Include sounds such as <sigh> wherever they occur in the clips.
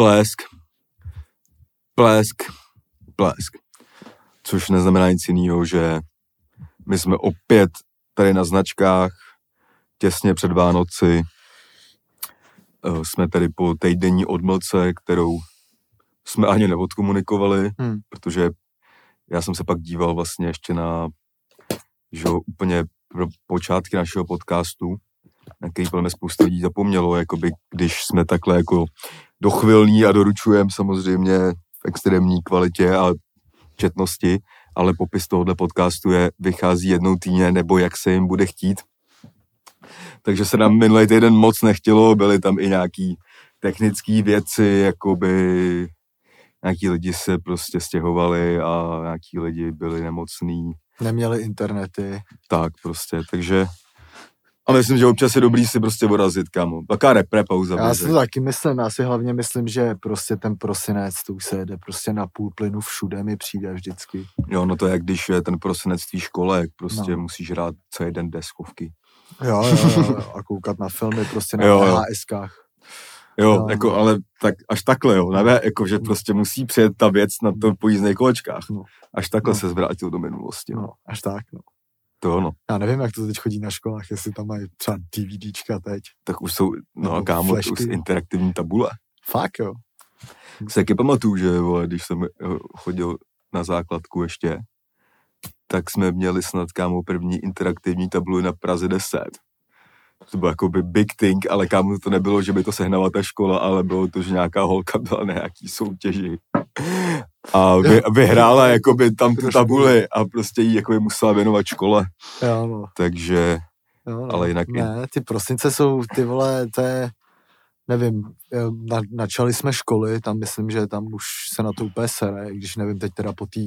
Plesk. Plesk. Plesk. Což neznamená nic jiného, že my jsme opět tady na značkách těsně před Vánoci. Eh, Jsme tady po týdenní odmlce, kterou jsme ani neodkomunikovali, Hmm. protože já jsem se pak díval vlastně ještě na že úplně pro počátky našeho podcastu, na který mě spousta lidí zapomnělo, jakoby, když jsme takhle jako dochvilní a doručujeme samozřejmě v extrémní kvalitě a četnosti, ale popis tohohle podcastu je, vychází jednou týdně, nebo jak se jim bude chtít. Takže se nám minulý týden moc nechtělo, byly tam i nějaký technické věci, jakoby nějaký lidi se prostě stěhovali a nějaký lidi byli nemocní, Neměli internety. tak prostě, takže a myslím, že občas je dobrý si prostě vorazit, kamo. Taká repre pauza. Já si to taky myslím, já si hlavně myslím, že prostě ten prosinec, to už se jede prostě na půl plynu všude mi přijde vždycky. Jo, no to je, jak když je ten prosinec tvý škole, jak prostě No. musíš hrát celý den deskovky. Jo, jo, jo, <laughs> a koukat na filmy prostě na Jo, jo. VHSkách. Jo, No. jako, ale tak až takhle, jo, ne, jako, že prostě musí přijet ta věc na to pojízdných kolečkách. No. Až takhle No. se zvrátil do minulosti, no. No, až tak, no. To ono. Já nevím, jak to teď chodí na školách, jestli tam mají třeba DVDčka teď. Tak už jsou, no Nebo kámo, to už flashky. interaktivní tabule. Fakt, jo. Se taky pamatuju, že vole, když jsem eh, chodil na základku ještě, tak jsme měli snad kámo první interaktivní tabuli na Praze 10. To bylo jako by big thing, ale kámo to nebylo, že by to sehnala ta škola, ale bylo to, že nějaká holka byla na nějaký soutěži. A vy, <laughs> vyhrála jakoby tam tu tabuli a prostě jí jakoby musela věnovat škole. Jo, no. Takže Jo, no. Ale jinak Ne, ty prosince jsou, ty vole, to je, nevím, na, načali jsme školy, tam myslím, že tam už se na to úplně sere, když nevím, teď teda po té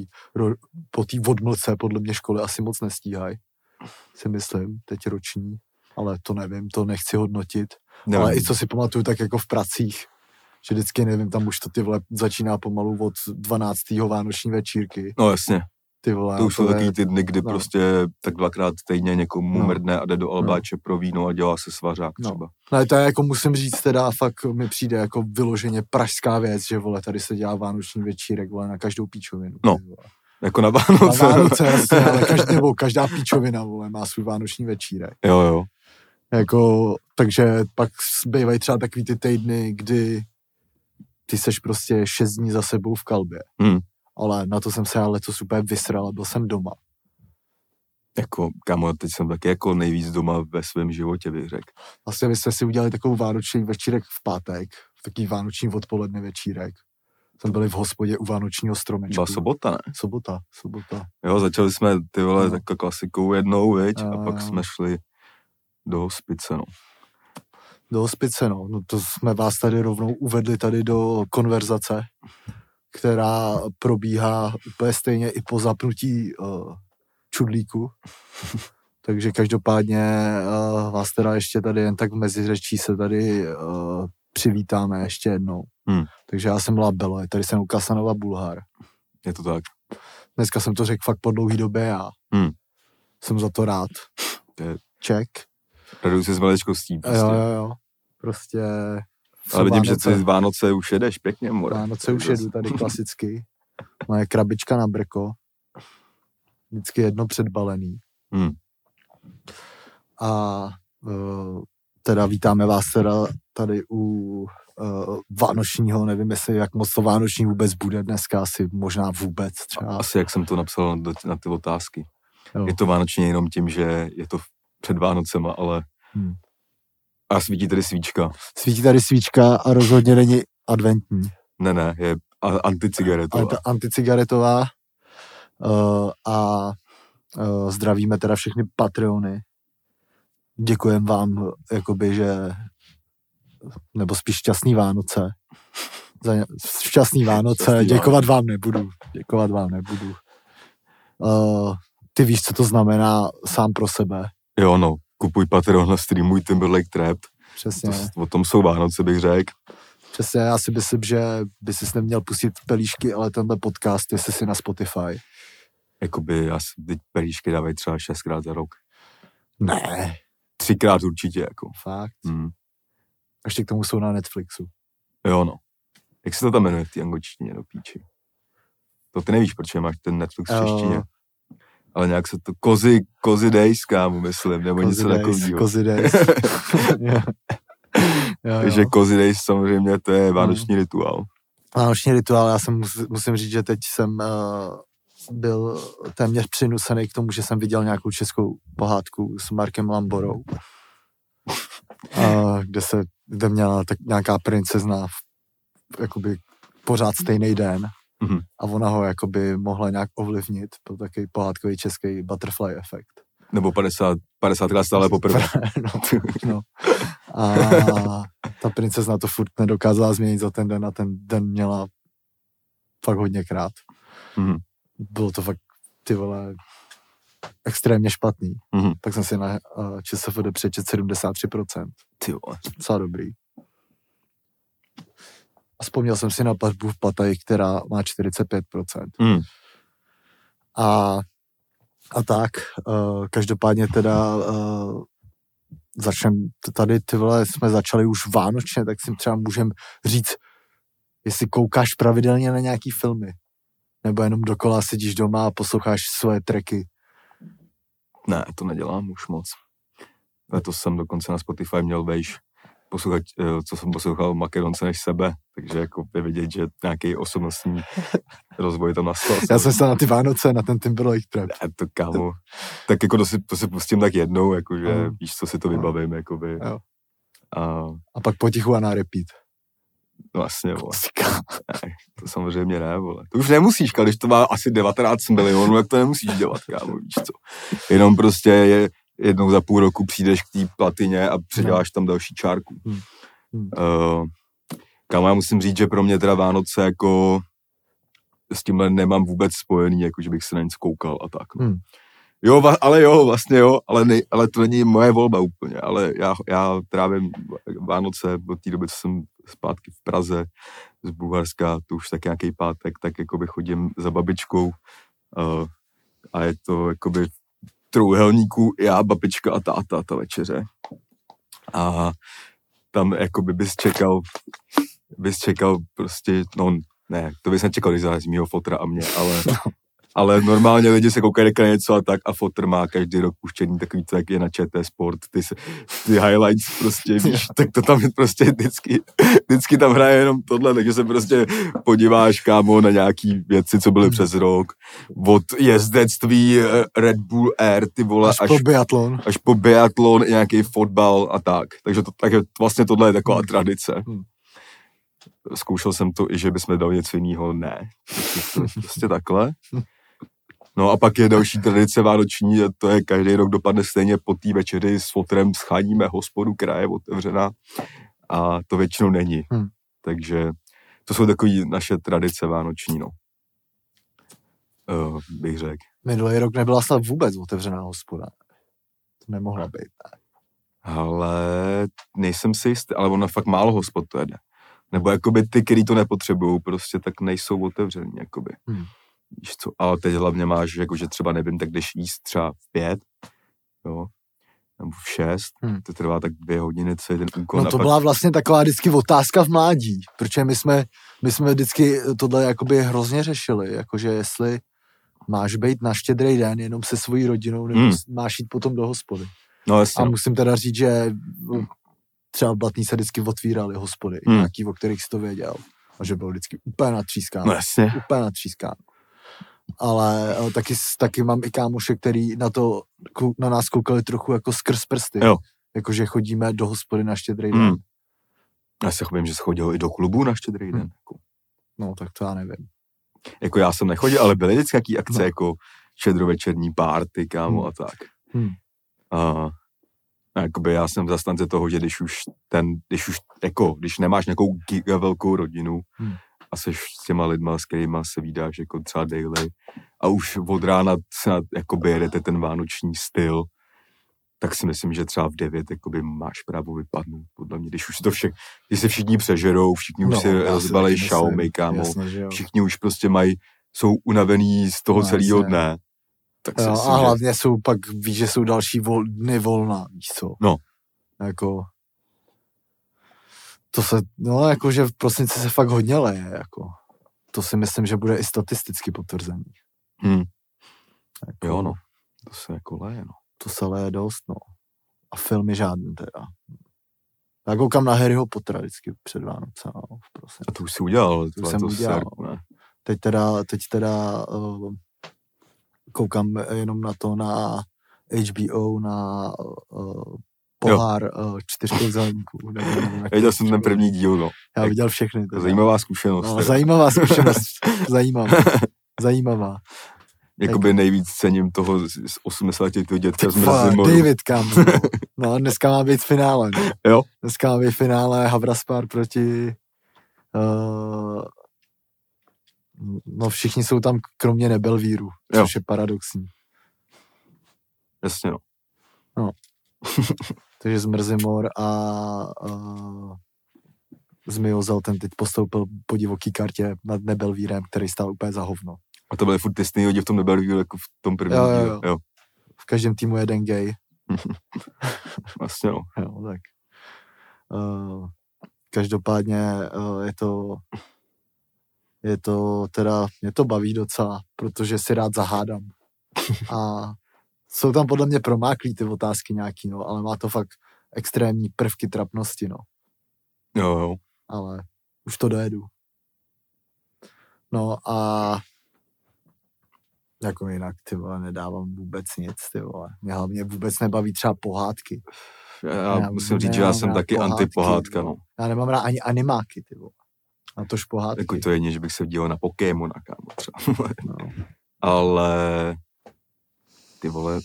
po tý odmlce podle mě školy asi moc nestíhají, si myslím, teď roční, ale to nevím, to nechci hodnotit, nevím, ale i co si pamatuju, tak jako v pracích, že vždycky, nevím, tam už to ty vole začíná pomalu od 12. vánoční večírky, no jasně, ty vole. to už jsou takový ty dny, kdy no. prostě tak dvakrát týdně někomu No. mrdne a jde do albáče pro víno a dělá se svařák No. třeba. No to je jako musím říct teda fakt mi přijde jako vyloženě pražská věc, že vole, tady se dělá vánoční večírek, vole, na každou píčovinu. No, vole. Jako na Na Vánoce. Vánoce, jasně, ale každý, <laughs> nebo každá píčovina, vole, má svůj vánoční večírek. Jo, jo. Jako, takže pak zbývají třeba takový ty týdny, kdy ty seš prostě šest dní za sebou v kalbě. Hmm. Ale na to jsem se ale letos úplně vysral a byl jsem doma. Jako, kamo, teď jsem taky jako nejvíc doma ve svém životě, bych řekl. Vlastně my jsme si udělali takovou vánoční večírek v pátek, takový vánoční odpoledne večírek. Jsme byli v hospodě u vánočního stromečku. Byla sobota, ne? Sobota, sobota. Jo, začali jsme ty vole No. takovou klasikou jednou, viď? A Jo, pak jo. jsme šli do hospice, no. Do hospice, no. no. to jsme vás tady rovnou uvedli tady do konverzace, která probíhá úplně stejně i po zapnutí uh, čudlíku. <laughs> Takže každopádně uh, vás teda ještě tady jen tak v meziřečí se tady uh, přivítáme ještě jednou. Hmm. Takže já jsem Labelo, je tady se mnou Kasanova Bulhar. Je to tak. Dneska jsem to řekl fakt po dlouhý době a Hmm. jsem za to rád. Ček. Raduju se s maličkostí, prostě. Jo, jo, jo. Prostě... jsou Ale vidím, že Vánoce. ty Vánoce už jedeš pěkně, more. Vánoce už jedu tady <laughs> klasicky. Moje krabička na brko. Vždycky jedno předbalený. Hmm. A uh, teda vítáme vás teda tady u uh, Vánočního, nevím jestli jak moc to Vánoční vůbec bude dneska, asi možná vůbec třeba. Asi jak jsem to napsal na, na ty otázky. Jo. Je to vánočně jenom tím, že je to před Vánocema, ale Hmm. a svítí tady svíčka. Svítí tady svíčka a rozhodně není adventní. Ne, ne, je anticigaretová. Ant- anticigaretová. Uh, a uh, zdravíme teda všechny Patreony. Děkujeme vám, jakoby, že nebo spíš šťastný Vánoce. Za ně, šťastný Vánoce, Šťastný děkovat vám nebudu. Děkovat vám nebudu. Uh, ty víš, co to znamená sám pro sebe. Jo, no, kupuj Patreon a streamuj Timberlake Trap. Přesně. To, o tom jsou Vánoce, bych řekl. Přesně, já si myslím, že by si neměl pustit pelíšky, ale tenhle podcast, jestli si na Spotify. Jakoby, já si teď períšky dávají třeba šestkrát za rok. Ne, Třikrát určitě, jako. fakt. Hmm. Ještě k tomu jsou na Netflixu. Jo, no. Jak se to tam jmenuje v té angličtině, do píči? To ty nevíš, proč máš ten Netflix v češtině. Ale nějak se to, kozy, kozy days, kámo, myslím, nebo něco takového. Kozy days. <laughs> jo. Takže jo. kozy days samozřejmě to je vánoční rituál. Vánoční rituál, já jsem mus, musím říct, že teď jsem uh, byl téměř přinucený k tomu, že jsem viděl nějakou českou pohádku s Markem Lamborou, uh, kde se, kde měla tak nějaká princezna v- jakoby pořád stejný den Mhm. a ona ho jakoby mohla nějak ovlivnit, byl takový pohádkový český butterfly efekt. Nebo 50, 50 krát stále poprvé. <laughs> no, no. A ta princezna to furt nedokázala změnit za ten den a ten den měla fakt hodněkrát. Mhm. Bylo to fakt, ty vole, extrémně špatný. Mhm. Tak jsem si na uh, ČSFD přečet 73%. Ty vole. Docela dobrý. A vzpomněl jsem si na platbu v Pataji, která má 45%. Mm. A, a tak, uh, každopádně teda uh, začnem t- tady, ty vole, jsme začali už vánočně, tak si třeba můžem říct, jestli koukáš pravidelně na nějaký filmy, nebo jenom dokola sedíš doma a posloucháš svoje treky. Ne, to nedělám už moc. Letos jsem dokonce na Spotify měl vejš poslouchat, eh, co jsem poslouchal Makedonce než sebe, takže jako je vidět, že nějaký osobnostní rozvoj tam nastal. Já jsem se na ty Vánoce, na ten Timberlake trap. Ne, to kámo, tak jako to si, to si pustím tak jednou, jakože Aha. víš, co si to vybavím, jakoby. Jo. A A pak potichu a na repeat. vlastně, vole, Klasika. to samozřejmě ne, vole. To už nemusíš, když to má asi 19 milionů, jak to nemusíš dělat, kámo, víš co. Jenom prostě je, jednou za půl roku přijdeš k té platině a předěláš tam další čárku. Hmm. Hmm. Uh, kámo, já musím říct, že pro mě teda Vánoce jako s tímhle nemám vůbec spojený, jako že bych se na nic koukal a tak. No. Hmm. Jo, va, ale jo, vlastně jo, ale, ne, ale to není moje volba úplně, ale já, já trávím Vánoce od té doby, co jsem zpátky v Praze z Bulharska, to už tak nějaký pátek, tak jakoby chodím za babičkou uh, a je to jakoby v trůhelníku já, babička a táta ta večeře. A tam jakoby bys čekal, bys čekal prostě, no ne, to bys nečekal, když záleží mýho fotra a mě, ale, ale normálně lidi se koukají na něco a tak a fotr má každý rok puštěný takový, co jak je na ČT Sport, ty, se, ty highlights prostě, víš, tak to tam je prostě vždycky, vždycky tam hraje jenom tohle, takže se prostě podíváš, kámo, na nějaký věci, co byly přes rok, od jezdectví eh, Red Bull Air, ty vole, Až, až, po biatlon. až po biatlon, nějaký fotbal a tak. Takže to, takže vlastně tohle je taková tradice. Hmm. Zkoušel jsem to i, že bychom dali něco jiného, ne. Prostě, prostě <laughs> takhle. No a pak je další tradice vánoční, a to je každý rok dopadne stejně po té večeři s fotrem scháníme hospodu, která je otevřená a to většinou není. Hmm. Takže to jsou takové naše tradice vánoční, no. Uh, bych řekl. Minulý rok nebyla snad vůbec otevřená hospoda. To nemohla být. Ale nejsem si jistý, ale ono fakt málo hospod to jede. Nebo jakoby ty, který to nepotřebují, prostě tak nejsou otevřený, jakoby. Hmm. Víš co, ale teď hlavně máš, jako, že třeba nevím, tak jdeš jíst třeba v pět, jo, nebo v šest, Hmm. to trvá tak dvě hodiny, co je ten úkol. No to byla vlastně taková vždycky otázka v mládí, protože my jsme, my jsme vždycky tohle jakoby hrozně řešili, jakože jestli máš být na štědrý den jenom se svojí rodinou, nebo Hmm. máš jít potom do hospody. No jasně, A musím teda říct, že no, třeba v Blatný se vždycky otvíraly hospody, Hmm. nějaký, o kterých jsi to věděl. A že byl vždycky úplně natřískáno. no jasně. úplně natřískáno. Ale eh, taky, taky mám i kámoše, který na to na nás koukali trochu jako skrz prsty. Jo. Jakože chodíme do hospody na štědrý den. Hmm. Já se vím, že schodil i do klubu na štědrý den. Hmm. Jako. No, tak to já nevím. jako já jsem nechodil, ale byly vždycky nějaký akce, No. jako šedrovečerní párty, kámo, Hmm. a tak. Hmm. A, a jakoby já jsem zastance toho, že když už ten, když už, jako, když nemáš nějakou velkou rodinu Hmm. A seš s těma lidma, s kterýma se vídáš jako třeba daily a už od rána na, jakoby jedete ten vánoční styl, tak si myslím, že třeba v 9 jakoby máš právo vypadnout, podle mě, když už to vše, když se všichni přežerou, všichni už No, si já si rozbalej taky Xiaomi, kámo, Jasně, že všichni už prostě mají, jsou unavený z toho No, celého jasně. dne. Tak Jo, myslím, a že- hlavně jsou pak, víš, že jsou další vol, dny volna, víš co. No. Jako, To se, no jakože v prosinci se fakt hodně leje, jako. To si myslím, že bude i statisticky potvrzený. Hmm. Jako, Jo, no. To se jako leje, no. To se leje dost, no. A filmy žádný teda. Já koukám na Harryho Pottera vždycky před Vánoce, no, v prosinci. A to už si udělal. To To, jsem to udělal. Ser, ne? Teď teda, teď teda uh, koukám jenom na to na HBO, na uh, pohár čtyřkouzelníků. nevím, <laughs> jak Já viděl jsem ten první díl, no. Já viděl všechny. Teda. Zajímavá zkušenost. No, teda. zajímavá zkušenost. <laughs> zajímavá. Zajímavá. Jakoby nejvíc cením toho z z 80 toho dětka z Vole, Mrzimoru. David kam. <laughs> No, dneska má být finále. No. Jo. Dneska má být finále Havraspár proti uh, no všichni jsou tam kromě Nebelvíru, Jo. což je paradoxní. Jasně, no. Takže Zmrzimor a uh, Zmiozel ten teď postoupil po divoký kartě nad Nebelvírem, který stál úplně za hovno. A to byly furt ty stejný v tom Neberview, jako v tom prvním Jo, jo, jo. jo. V každém týmu jeden gay. <laughs> Vlastně, no. Jo, tak. Uh, každopádně uh, je to je to teda, mě to baví docela, protože si rád zahádám. A jsou tam podle mě promáklý ty otázky nějaký, no, ale má to fakt extrémní prvky trapnosti, no. Jo, jo. ale už to dojedu. No a jako jinak, ty vole, nedávám vůbec nic, ty vole. Mě hlavně vůbec nebaví třeba pohádky. Já, já Já musím říct, že já jsem taky pohádky, antipohádka, no. no. Já nemám rád ani animáky, ty vole. A tož pohádky. Jako to je že bych se díval na Pokémona, kámo, třeba. No. <laughs> Ale ty vole,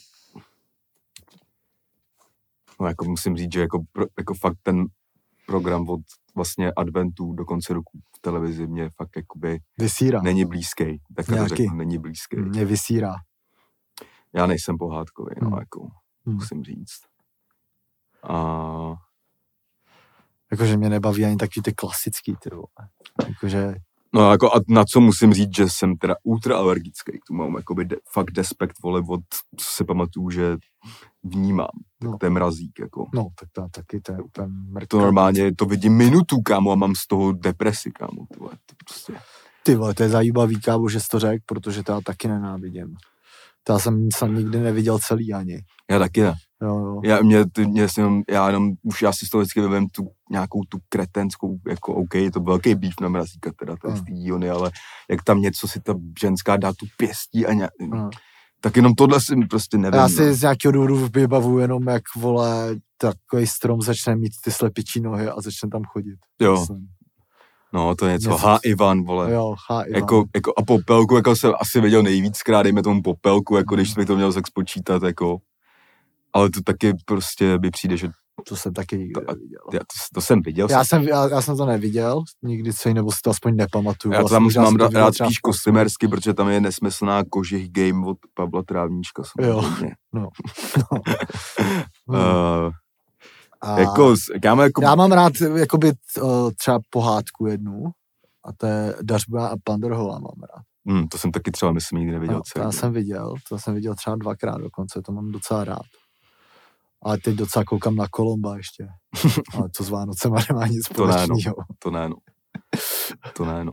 no jako musím říct, že jako, jako fakt ten program od vlastně adventů do konce roku v televizi mě fakt jakoby Vysírá. není blízký. Tak to Nějaký. řeknu, není blízký. Mě vysírá. Já nejsem pohádkový, no Hmm. jako Hmm. musím říct. A Jakože mě nebaví ani taky ty klasický, ty vole. Jakože, No jako a na co musím říct, že jsem teda ultra alergický, tomu mám jakoby de, fakt despekt, vole, od, co si pamatuju, že vnímám, tak No. to je mrazík, jako. no, tak to taky to je úplně mrtka. To normálně, to vidím minutu, kámo, a mám z toho depresi, kámo, ty vole, to prostě. Ty vole, to je zajímavý, kámo, že jsi to řekl, protože to já taky nenávidím. To já jsem, jsem nikdy neviděl celý ani. Já taky ne. Jo, jo. Já, mě, mě si jenom, já jenom, už já si z toho vždycky vyvím tu nějakou tu kretenskou, jako OK, je to velký býv na mrazíka, teda to je z dílny, ale jak tam něco si ta ženská dá tu pěstí a nějak, Mm. tak jenom tohle si prostě nevím. Já no. si z nějakého důvodu vybavu jenom, jak vole, takový strom začne mít ty slepičí nohy a začne tam chodit. Jo, Myslím. no to je něco, Něco- H. Ivan, vole. Jo, ha, Ivan. Jako, jako, a popelku, jako jsem asi viděl nejvíckrát, dejme tomu popelku, jako když bych to měl tak spočítat, jako. Ale to taky prostě by přijde, že to jsem taky nikdy to- neviděl. já to, to jsem viděl. Já jsem, já, já jsem to neviděl, nikdy se nebo si to aspoň nepamatuju. já to Vlastně tam možná mám rád, viděl rád spíš kostymersky, protože tam je nesmyslná kožich game od Pavla Trávníčka. Jo. samozřejmě. Hmm. <laughs> Uh, <laughs> A jako, kámo, jako, Já mám rád jakoby uh, třeba pohádku jednu a to je Dařba a Pandrhola mám rád. hm, to jsem taky třeba, myslím, nikdy neviděl No, to já jsem viděl, to jsem viděl třeba dvakrát dokonce, to mám docela rád. Ale teď docela koukám na Kolomba ještě. <laughs> Ale to s Vánocema nemá nic To ne, no. společného. To ne, no. To ne, no.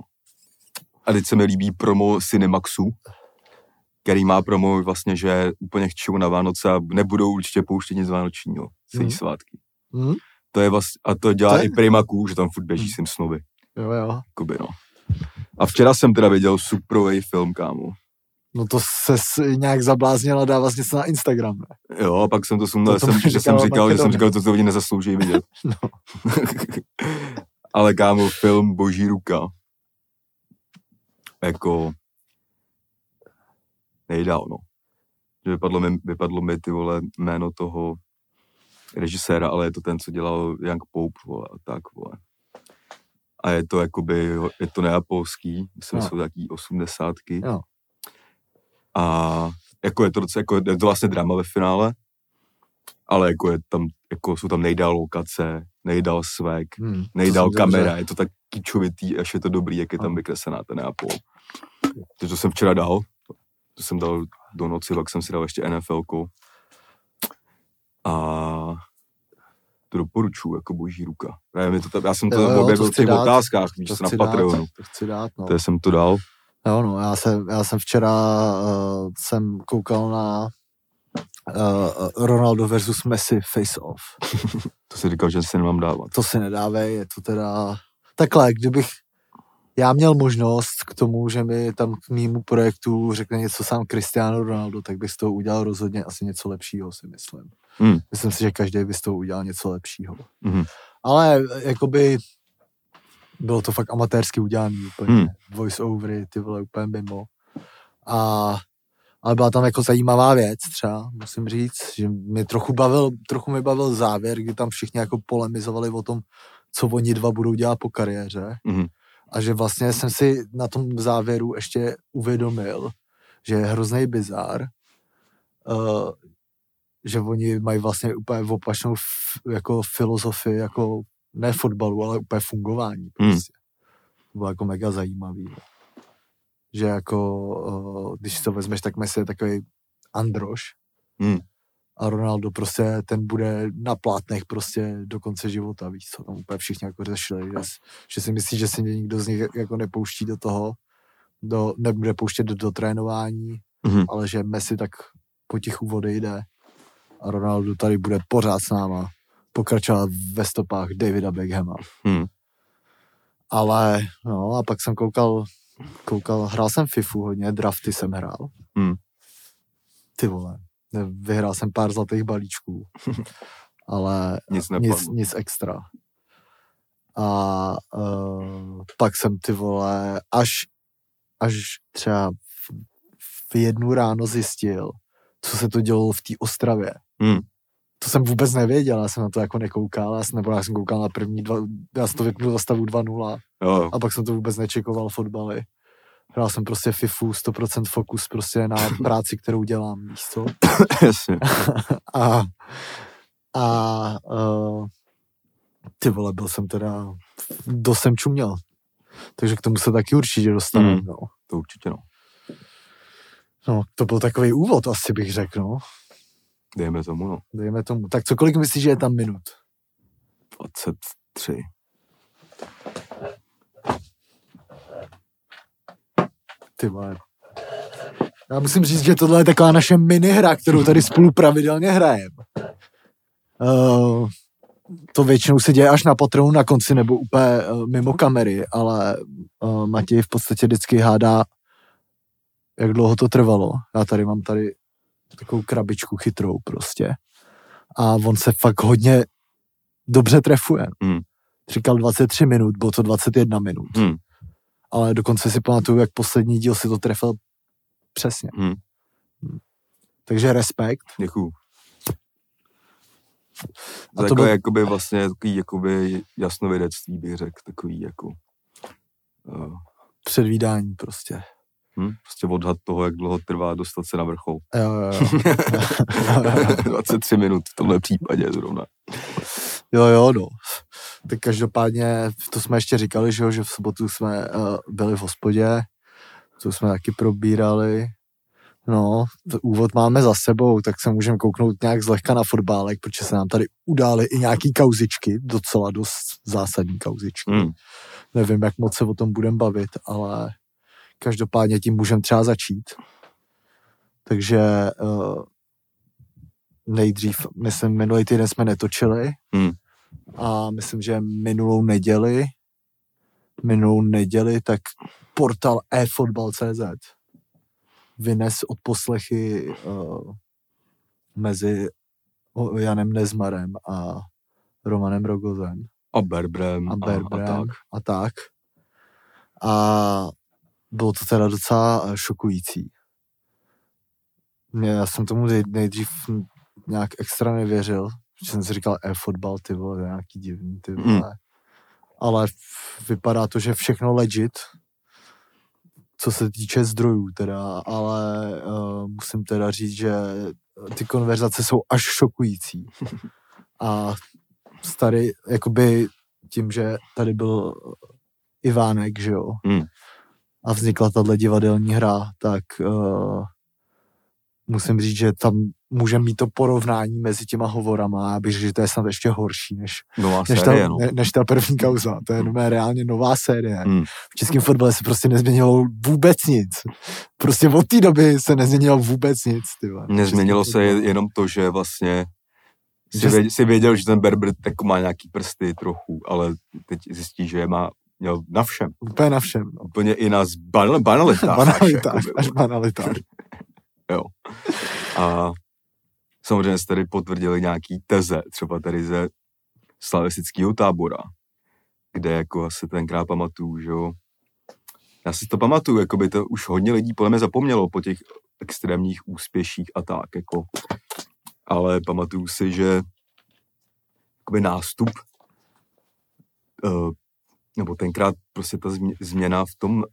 A teď se mi líbí promo Cinemaxu, který má promo vlastně, že úplně chčou na Vánoce a nebudou určitě pouštět nic vánočního. Celý Mhm. svátky. Hm? To je vlastně, a to dělá To je- i Primaku, že tam furt běží Mhm. Simpsonovi. Jo, jo. Jakoby, no. A včera jsem teda viděl superový film, kámo. No to se nějak zabláznila a dá vlastně na Instagram, ne? Jo, a pak jsem to sundal, jsem, že jsem říkal, že jsem říkal, to to lidi nezaslouží vidět. <laughs> No. <laughs> Ale kámo, film Boží ruka. Jako nejdál, no. Že vypadlo mi, vypadlo mi ty vole jméno toho režiséra, ale je to ten, co dělal Young Pope, vole, a tak, vole. A je to jakoby, je to neapolský, myslím, Jo. jsou taký osmdesátky. Jo. A jako je to docela, jako je to vlastně drama ve finále, ale jako je tam, jako jsou tam nejdál lokace, nejdál svek, Hm, to nejdál kamera, dobře. je to tak kýčovitý, až je to dobrý, jak je tam No. vykreslená ten Neapol. Takže to jsem včera dal, to jsem dal do noci, pak jsem si dal ještě NFL. A to doporučuji jako boží ruka. Já, mi to, já jsem to Jo, objevil v těch dát. otázkách, víš, To na chci dát, Patreonu. to chci dát, no. To jsem to dal. Jo, no, já jsem, já jsem včera uh, jsem koukal na uh, Ronaldo versus Messi face off. <laughs> To si říkal, že si nemám dávat. To si nedávej, je to teda... Takhle, kdybych já měl možnost k tomu, že mi tam k mýmu projektu řekne něco sám Cristiano Ronaldo, tak bych z toho udělal rozhodně asi něco lepšího, si myslím. Hmm. Myslím si, že každý by z toho udělal něco lepšího. Mhm. Ale jakoby bylo to fakt amatérsky udělané úplně. Hmm. Voice overy, ty vole, úplně mimo. A ale byla tam jako zajímavá věc třeba, musím říct, že mě trochu bavil, trochu mi bavil závěr, kdy tam všichni jako polemizovali o tom, co oni dva budou dělat po kariéře. Mhm. A že vlastně jsem si na tom závěru ještě uvědomil, že je hrozný bizár, uh, že oni mají vlastně úplně opačnou f- jako filozofii, jako ne fotbalu, ale úplně fungování. Hmm. Prostě. To bylo jako mega zajímavý. Že jako, uh, když si to vezmeš, tak Messi je takový Androš Hmm. a Ronaldo prostě ten bude na plátnech prostě do konce života, víš co, tam úplně všichni jako řešili, že, že si myslí, že si nikdo z nich jako nepouští do toho, do, nebude pouštět do, do trénování, Mhm. ale že Messi tak potichu odejde a Ronaldo tady bude pořád s náma pokračovat ve stopách Davida Beckhama. Hmm. Ale no a pak jsem koukal, koukal, hrál jsem FIFU hodně, drafty jsem hrál. Hmm. Ty vole, vyhrál jsem pár zlatých balíčků, <laughs> ale Nic nic, nic extra. A uh, pak jsem ty vole, až, až třeba v, v jednu ráno zjistil, co se to dělo v té Ostravě. Hmm. To jsem vůbec nevěděl, já jsem na to jako nekoukal, já jsem, nebo já jsem koukal na první dva, já jsem to vypnul za stavu 2-0 Jo, a pak jsem to vůbec nečekoval fotbaly. Hrál jsem prostě FIFU, 100% fokus prostě na <laughs> práci, kterou dělám, víš co? <laughs> Jasně. A, a uh, ty vole, byl jsem teda, dost jsem čuměl. Takže k tomu se taky určitě dostanu, mm. no. To určitě no. no. to byl takový úvod, asi bych řekl, no. Dejme tomu, no. Dejme tomu. Tak co kolik myslíš, že je tam minut? 23. Ty vole. Já musím říct, že tohle je taková naše minihra, kterou tady spolu pravidelně hrajeme. Uh, to většinou se děje až na Patreonu na konci nebo úplně uh, mimo kamery, ale uh, Matěj v podstatě vždycky hádá, jak dlouho to trvalo. Já tady mám tady takovou krabičku chytrou prostě. A on se fakt hodně dobře trefuje. Hmm. Říkal 23 minut, bylo to 21 minut Hmm. ale dokonce si pamatuju, jak poslední díl si to trefil přesně. Hmm. Takže respekt. Děkuju. A To jako, byl- jakoby vlastně takový jakoby jasnovědectví bych řekl, takový jako uh, Předvídání prostě. Hm, prostě odhad toho, jak dlouho trvá dostat se na vrchol. Jo, jo, jo. <laughs> 23 minut v tomhle případě zrovna. jo, jo, no. Tak každopádně, to jsme ještě říkali, že, jo, že v sobotu jsme uh, byli v hospodě, to jsme taky probírali. No, úvod máme za sebou, tak se můžeme kouknout nějak zlehka na fotbálek, protože se nám tady udály i nějaký kauzičky, docela dost zásadní kauzičky. Hmm. Nevím, jak moc se o tom budeme bavit, ale každopádně tím můžeme třeba začít. Takže uh, nejdřív, myslím, minulý týden jsme netočili Hmm. a myslím, že minulou neděli, minulou neděli, tak portál eFootball.cz vynes od poslechy uh, mezi o- Janem Nezmarem a Romanem Rogozem A Berbrem a a, Berbrem a tak. a tak. A bylo to teda docela eh, šokující. Mě, já jsem tomu nej- nejdřív nějak extra nevěřil, že jsem si říkal, e-fotbal, ty vole, nějaký divný, ty vole. Mm. Ale vypadá to, že všechno legit, co se týče zdrojů teda, ale uh, musím teda říct, že ty konverzace jsou až šokující. <laughs> A starý, jakoby tím, že tady byl Ivánek, že jo, Hmm. A vznikla tahle divadelní hra, tak uh, musím říct, že tam můžeme mít to porovnání mezi těma hovorama a bych řekl, že to je snad ještě horší než, Nová než, série, ta, no. ne, než ta první kauza. To je nové reálně nová série. Hmm. V českém fotbale se prostě nezměnilo vůbec nic. Prostě od té doby se nezměnilo vůbec nic. Ty vole. Nezměnilo se jenom to, že vlastně si, Že- věděl, si věděl, že ten Berber jako má nějaký prsty trochu, ale teď zjistí, že je má měl na všem. Úplně na všem. No. Úplně i na ban- banalitách. <laughs> až, Banalitář, jakoby, až vole. banalitář. <laughs> A samozřejmě se tady potvrdili nějaký teze, třeba tady ze slavistického tábora, kde jako asi tenkrát pamatuju, že jo. Já si to pamatuju, jako by to už hodně lidí podle mě zapomnělo po těch extrémních úspěších a tak, jako. Ale pamatuju si, že jakoby nástup uh, nebo tenkrát prostě ta změ- změna v tom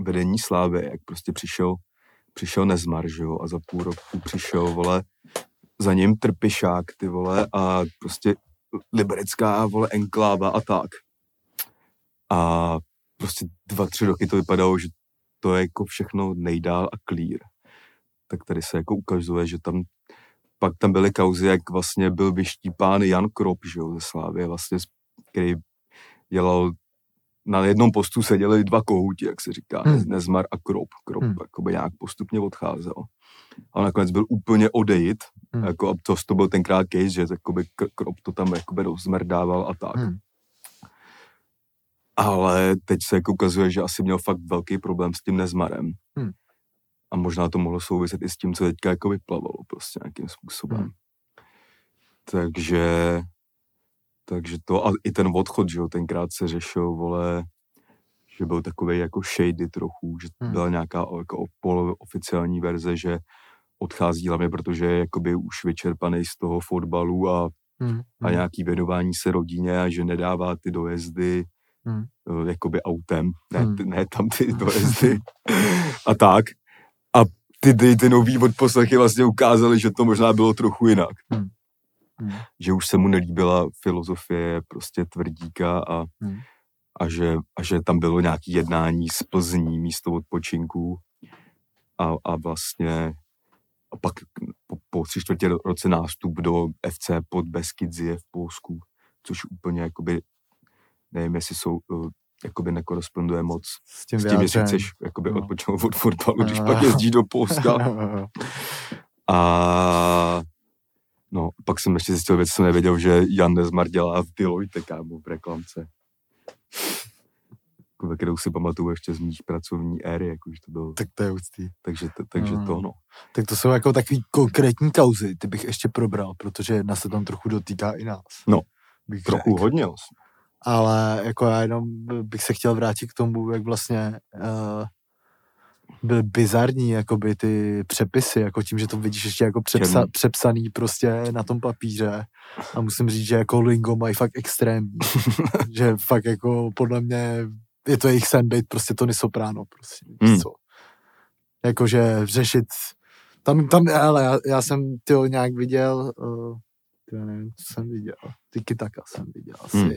vedení Slávy, jak prostě přišel přišel Nezmar, že jo, a za půl roku přišel, vole, za ním Trpišák, ty vole, a prostě liberecká, vole, enkláva a tak. A prostě dva, tři roky to vypadalo, že to je jako všechno nejdál a clear. Tak tady se jako ukazuje, že tam pak tam byly kauzy, jak vlastně byl vyštípán Jan Krop, že jo, ze Slávy, vlastně, který dělal na jednom postu seděli dva kohouti, jak se říká, Hmm. Nezmar a Krop. Krop Hmm. jakoby nějak postupně odcházel. A nakonec byl úplně odejít, Hmm. jako, a to, to byl tenkrát case, že jakoby Krop to tam jakoby rozmrdával a tak. Hmm. Ale teď se jako ukazuje, že asi měl fakt velký problém s tím Nezmarem. Hmm. A možná to mohlo souviset i s tím, co teďka jako vyplavalo prostě nějakým způsobem. Hmm. Takže, takže to a i ten odchod, že jo, tenkrát se řešil, vole, že byl takový jako shady trochu, že Hmm. byla nějaká jako polooficiální verze, že odchází hlavně, protože je jakoby už vyčerpaný z toho fotbalu a, Hmm. a nějaký věnování se rodině a že nedává ty dojezdy Hmm. eh, jakoby autem, ne, Hmm. ne tam ty dojezdy <laughs> a tak. A ty, ty, ty nový odposlechy vlastně ukázaly, že to možná bylo trochu jinak. Hmm. Že už se mu nelíbila filozofie prostě tvrdíka a, Hmm. a, že, a že tam bylo nějaké jednání z Plzní místo odpočinků a, a vlastně a pak po, po tři čtvrtě ro- roce nástup do FC pod Beskidzie v Polsku, což úplně jakoby, nevím, jestli jsou, eh, jakoby nekoresponduje moc S tím, s tím, jestli chceš jakoby No. odpočinout od fotbalu, když No. pak jezdíš do Polska. <laughs> A no, pak jsem ještě zjistil věc, co jsem nevěděl, že Jan Nezmar dělá v Deloitte, kámo, v reklamce. Jako, Ve kterou si pamatuju ještě z mých pracovní éry, jako už to bylo. tak to je úctý. Takže, to, takže Mm. to, no. Tak to jsou jako takový konkrétní kauzy, ty bych ještě probral, protože jedna se tam trochu dotýká i nás. No, bych Trochu řekl. hodně. vlastně. Ale jako já jenom bych se chtěl vrátit k tomu, jak vlastně uh, byly bizarní jakoby ty přepisy, jako tím, že to vidíš ještě jako přepsa, přepsaný prostě na tom papíře a musím říct, že jako lingo mají fakt extrémní, <laughs> že fakt jako podle mě je to jejich sen být prostě Tony Soprano prostě, Hmm. co. Jakože řešit tam, tam, ale já, já jsem tyho nějak viděl, uh, já nevím, co jsem viděl, Tiki Taka jsem viděl asi. Hmm.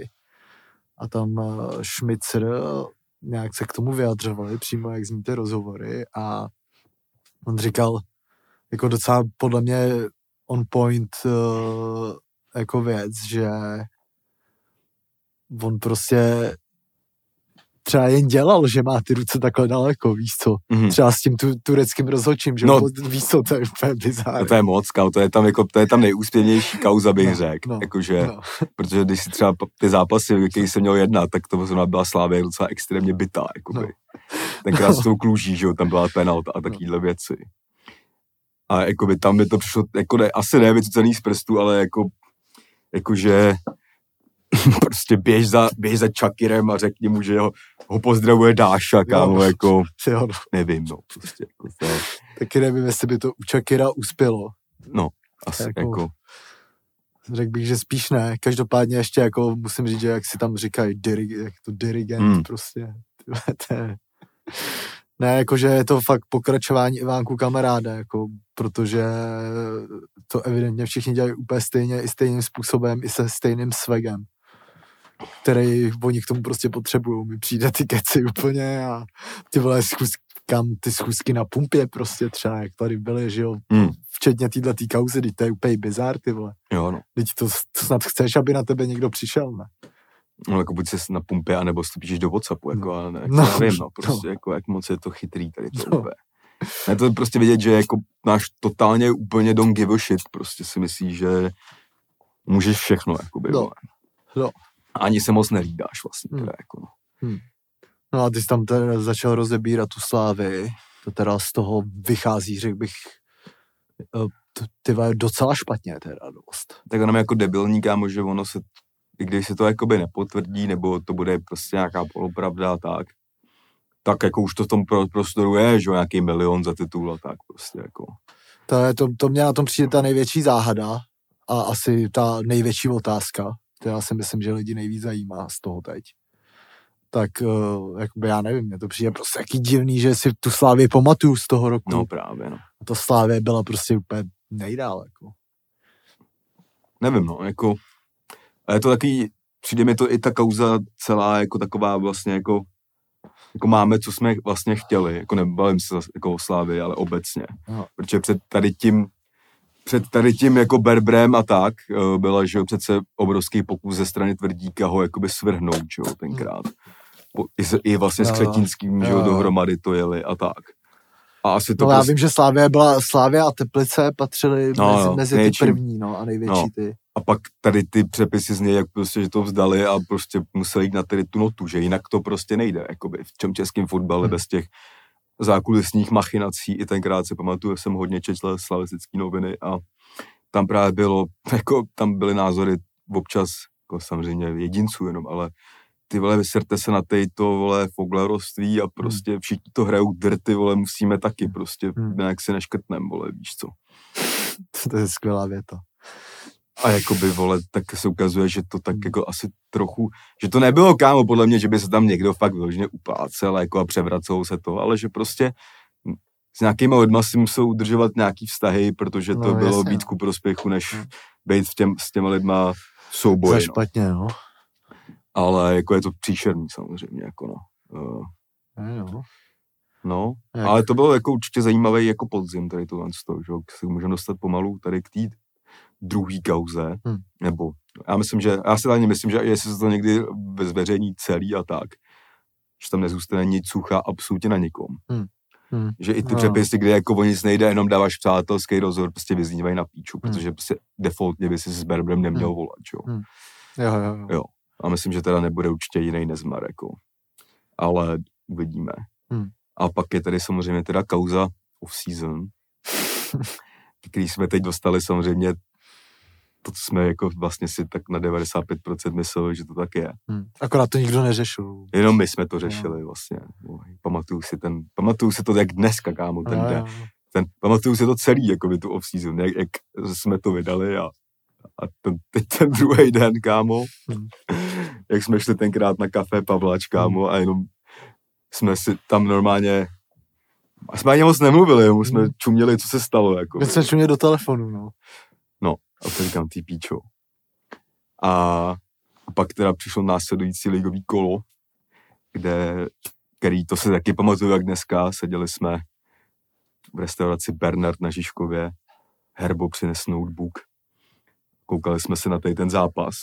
A tam uh, Schmitzer nějak se k tomu vyjadřovali, přímo jak zní ty rozhovory a on říkal, jako docela podle mě on point uh, jako věc, že on prostě třeba jen dělal, že má ty ruce takhle daleko, víš co? Mhm. Třeba s tím tu, tureckým rozhodčím, že No. no, víš co, to je úplně bizár. No to je moc, kámo, to je tam, jako, to je tam nejúspěvnější kauza, bych No, řekl. no, Jakože, no. <laughs> protože když si třeba ty zápasy, v jakých jsem měl jednat, tak to zrovna byla Slávě docela extrémně bytá. Jakoby. No. Tenkrát s tou klůží, že jo, tam byla penalta a takovýhle věci. A jakoby tam mi to přišlo, jako ne, asi ne vycucený z prstu, ale jako, jakože <laughs> prostě běž za, běž za Čakirem a řekni mu, že ho, ho pozdravuje Dáša, kámo, Jo. jako, <laughs> Jo, no. nevím, no, prostě, jako, to Taky nevím, jestli by to u Čakira uspělo. asi, Jako- jako, Řekl bych, že spíš ne. Každopádně ještě jako musím říct, že jak si tam říkají, dirig, jak to dirigent hmm. prostě. tyhle, To je... Ne, jakože je to fakt pokračování Ivánku kamaráda, jako, protože to evidentně všichni dělají úplně stejně, i stejným způsobem, i se stejným swagem, který oni k tomu prostě potřebují. Mi přijde ty keci úplně a ty vole, zkus, říkám, ty schůzky na pumpě prostě třeba, jak tady byly, že jo, Hmm. včetně téhle tý kauzy, teď to je úplně bizár, ty vole. Jo, no. Teď to, to snad chceš, aby na tebe někdo přišel, ne? No, jako buď se na pumpě, anebo si píšeš do Whatsappu, jako, No. ale ne, No, no, nevím, no, no. prostě, jako, jak moc je to chytrý tady to No. úplně. Je to prostě vidět, že jako náš totálně úplně don't give a shit, prostě si myslí, že můžeš všechno, jakoby, No. vole. No. Ani se moc nelídáš vlastně, Hmm. teda, jako, no. No a ty jsi tam teda začal rozebírat tu slávy, to teda z toho vychází, řekl bych, t- ty docela špatně teda dost. Tak ono jako debilní, kámo, že ono se, i když se to jakoby nepotvrdí, nebo to bude prostě nějaká polopravda a tak, tak jako už to v tom pro- prostoru je, že jo, nějaký milion za titul a tak prostě jako. To, je, to, to mě na tom přijde ta největší záhada a asi ta největší otázka, která si myslím, že lidi nejvíc zajímá z toho teď. Tak uh, jakoby já nevím, mě to přijde prostě jaký divný, že si tu slávě pamatuju z toho roku. No právě, no. A ta slávě byla prostě úplně nejdál. Jako. Nevím, no, jako, a je to takový, přijde mi to i ta kauza celá jako taková vlastně jako, jako máme, co jsme vlastně chtěli, jako nebavím se jako o Slávy, ale obecně. Aha. Protože před tady tím, před tady tím jako Berbrem a tak, eh, byla, že jo, přece obrovský pokus ze strany Tvrdíka ho jakoby svrhnout, že jo, tenkrát. Po, i, se, I vlastně s Jo, Křetínským, že jo, dohromady to jeli a tak. A asi to No já prostě- vím, že Slávě byla, Slávě a Teplice patřily No, mezi, no, mezi ty největší. první, no a největší No. ty. A pak tady ty přepisy z něj, jak prostě, že to vzdali a prostě museli jít na tady tu notu, že jinak to prostě nejde, jakoby v čem českým fotbale Hmm. bez těch zákulisních machinací. I tenkrát si pamatuju, jsem hodně četl slavistický noviny a tam právě bylo, <laughs> jako tam byly názory občas, jako samozřejmě jedinců jenom, ale ty vole, vyserte se na to vole, fogleroství a prostě všichni to hrajou drty, vole, musíme taky prostě, Hmm. nějak si neškrtnem, vole, víš co. <laughs> to je skvělá věta. A jakoby, vole, tak se ukazuje, že to tak jako asi trochu, že to nebylo, kámo, podle mě, že by se tam někdo fakt vyloženě uplácel jako a převracelo se to, ale že prostě s nějakýma lidma si musel udržovat nějaký vztahy, protože to No, bylo jasně, víc no. ku prospěchu, než Hmm. být v těm, s těma lidma v Za souboji, no. špatně, no. Ale jako je to příšerný samozřejmě, jako no. Uh, no. no, Jak? ale to bylo jako určitě zajímavý jako podzim, tady tohle z toho, že se můžeme dostat pomalu tady k té druhý kauze, Hmm. nebo já myslím, že, já si ani myslím, že jestli se to někdy zveřejní celý a tak, že tam nezůstane nic sucha absolutně na nikom. Hmm. Že i ty No. přepisy, kde jako o nic nejde, jenom dáváš přátelský rozhovor, prostě vyznívají na píču, Hmm. protože prostě defaultně by si s Berbrem neměl Hmm. volat, jo. Jo, jo, jo. Jo. A myslím, že teda nebude určitě jiný nezmar, jako. Ale uvidíme. Hmm. A pak je tady samozřejmě teda kauza off-season, <laughs> který jsme teď dostali samozřejmě to, co jsme jako vlastně si tak na 95% mysleli, že to tak je. Hm. Akorát to nikdo neřešil. Jenom my jsme to řešili vlastně. Pamatuju si ten, pamatuju si to jak dneska, kámo, ten Jo, den. Ten, pamatuju si to celý, jako by tu off-season, jak, jak jsme to vydali a, a ten, teď ten <laughs> druhý den, kámo, Hmm. <laughs> jak jsme šli tenkrát na kafe Pavlač, kámo, a jenom jsme si tam normálně a jsme ani moc nemluvili, jenom jsme Hmm. čuměli, co se stalo, jako. My jsme čumě do telefonu, no. A to říkám, ty píčo. A pak teda přišlo následující ligový kolo, kde, který to se taky pamatuju, jak dneska, seděli jsme v restauraci Bernard na Žižkově, Herbo přines notebook, koukali jsme se na tady ten zápas.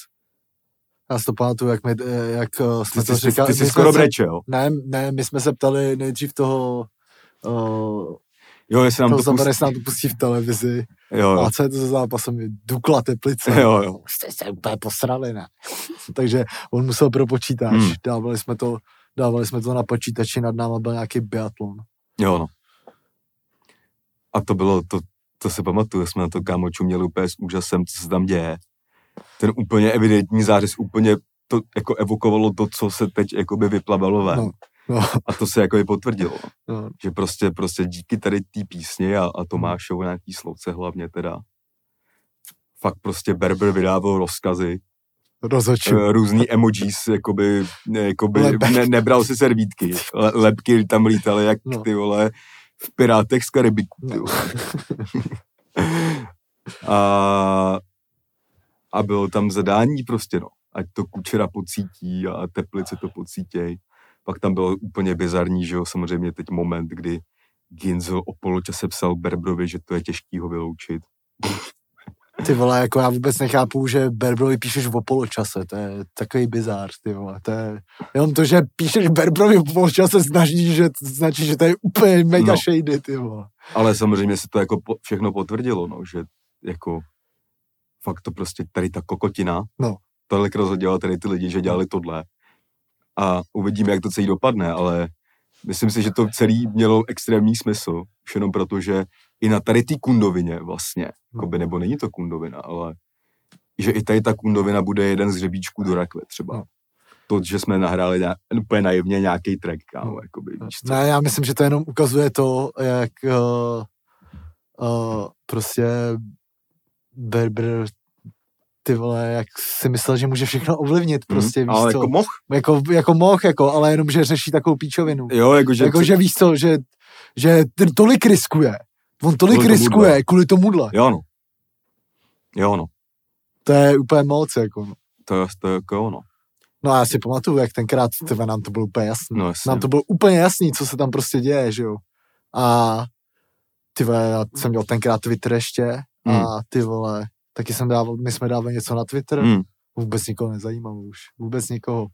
Já si to pamatuju, jak, my, eh, jak eh, jsme Ty, to ty, říkali. ty jsi skoro brečel. Ne, ne, my jsme se ptali nejdřív toho, uh, Jo, jestli nám toho to zabere, pustí. nám to pustí v televizi. Jo, jo. A co je to za zápasem? Dukla Teplice. Jo, jo. Jste se úplně posrali, ne? <laughs> Takže on musel pro počítač. Hmm. Dávali jsme to dávali jsme to na počítači, nad náma byl nějaký biatlon. Jo, no. A to bylo, to, to se pamatuju, jsme na to kámo čuměli úplně s úžasem, co se tam děje. Ten úplně evidentní zářez úplně to jako evokovalo to, co se teď jakoby vyplavalo ven. No, no, A to se jako potvrdilo. no. Že prostě, prostě díky tady té písni a, a Tomášovu nějaký slovce hlavně teda fakt prostě Berber vydával rozkazy, Rozhodčí. eh, různý emojis, jakoby, jakoby Lebek. ne, nebral si servítky. Le, lepky tam lítaly jak No. ty vole v Pirátech z Karibiku. No. <laughs> a, a bylo tam zadání prostě, no. Ať to kučera pocítí a teplice to pocítěj. Pak tam bylo úplně bizarní, že jo, samozřejmě teď moment, kdy Ginzel o poločase psal Berbrovi, že to je těžký ho vyloučit. Ty vole, jako já vůbec nechápu, že Berbrovi píšeš o poločase, to je takový bizár, ty vole, to je, jenom to, že píšeš Berbrovi o poločase značí, že, značí, že to je úplně mega no. shady, ty vole. Ale samozřejmě se to jako po, všechno potvrdilo, no, že jako fakt to prostě tady ta kokotina, No. tolik rozhodila tady ty lidi, že dělali tohle. A uvidíme, jak to celý dopadne, ale myslím si, že to celý mělo extrémní smysl, už jenom proto, že i na tady ty kundovině vlastně, jakoby, nebo není to kundovina, ale že i tady ta kundovina bude jeden z hřebíčků do rakve třeba. No. To, že jsme nahráli nějak, úplně naivně nějaký track, kámo, jakoby, víš co? Ne, já myslím, že to jenom ukazuje to, jak uh, uh, prostě Berber ty vole, jak si myslel, že může všechno ovlivnit, prostě, Mhm, víš ale co, jako moh, jako, jako moh, jako, ale jenom, že řeší takovou píčovinu. jo, jakože jako, že víš co, že, že ten tolik riskuje. On tolik Kvůli riskuje tomuhle. kvůli tomuhle. jo no, jo no, To je úplně moc, jako. no. to, to je jako ono. No a já si pamatuju, jak tenkrát, tyve, nám to bylo úplně jasný. No, jasně. nám to bylo úplně jasný, co se tam prostě děje, že jo. A ty vole, já jsem měl tenkrát Twitter ještě a Hmm. ty vole, taky jsem dával, my jsme dávali něco na Twitter, Hmm. vůbec nikoho nezajímalo už, vůbec nikoho.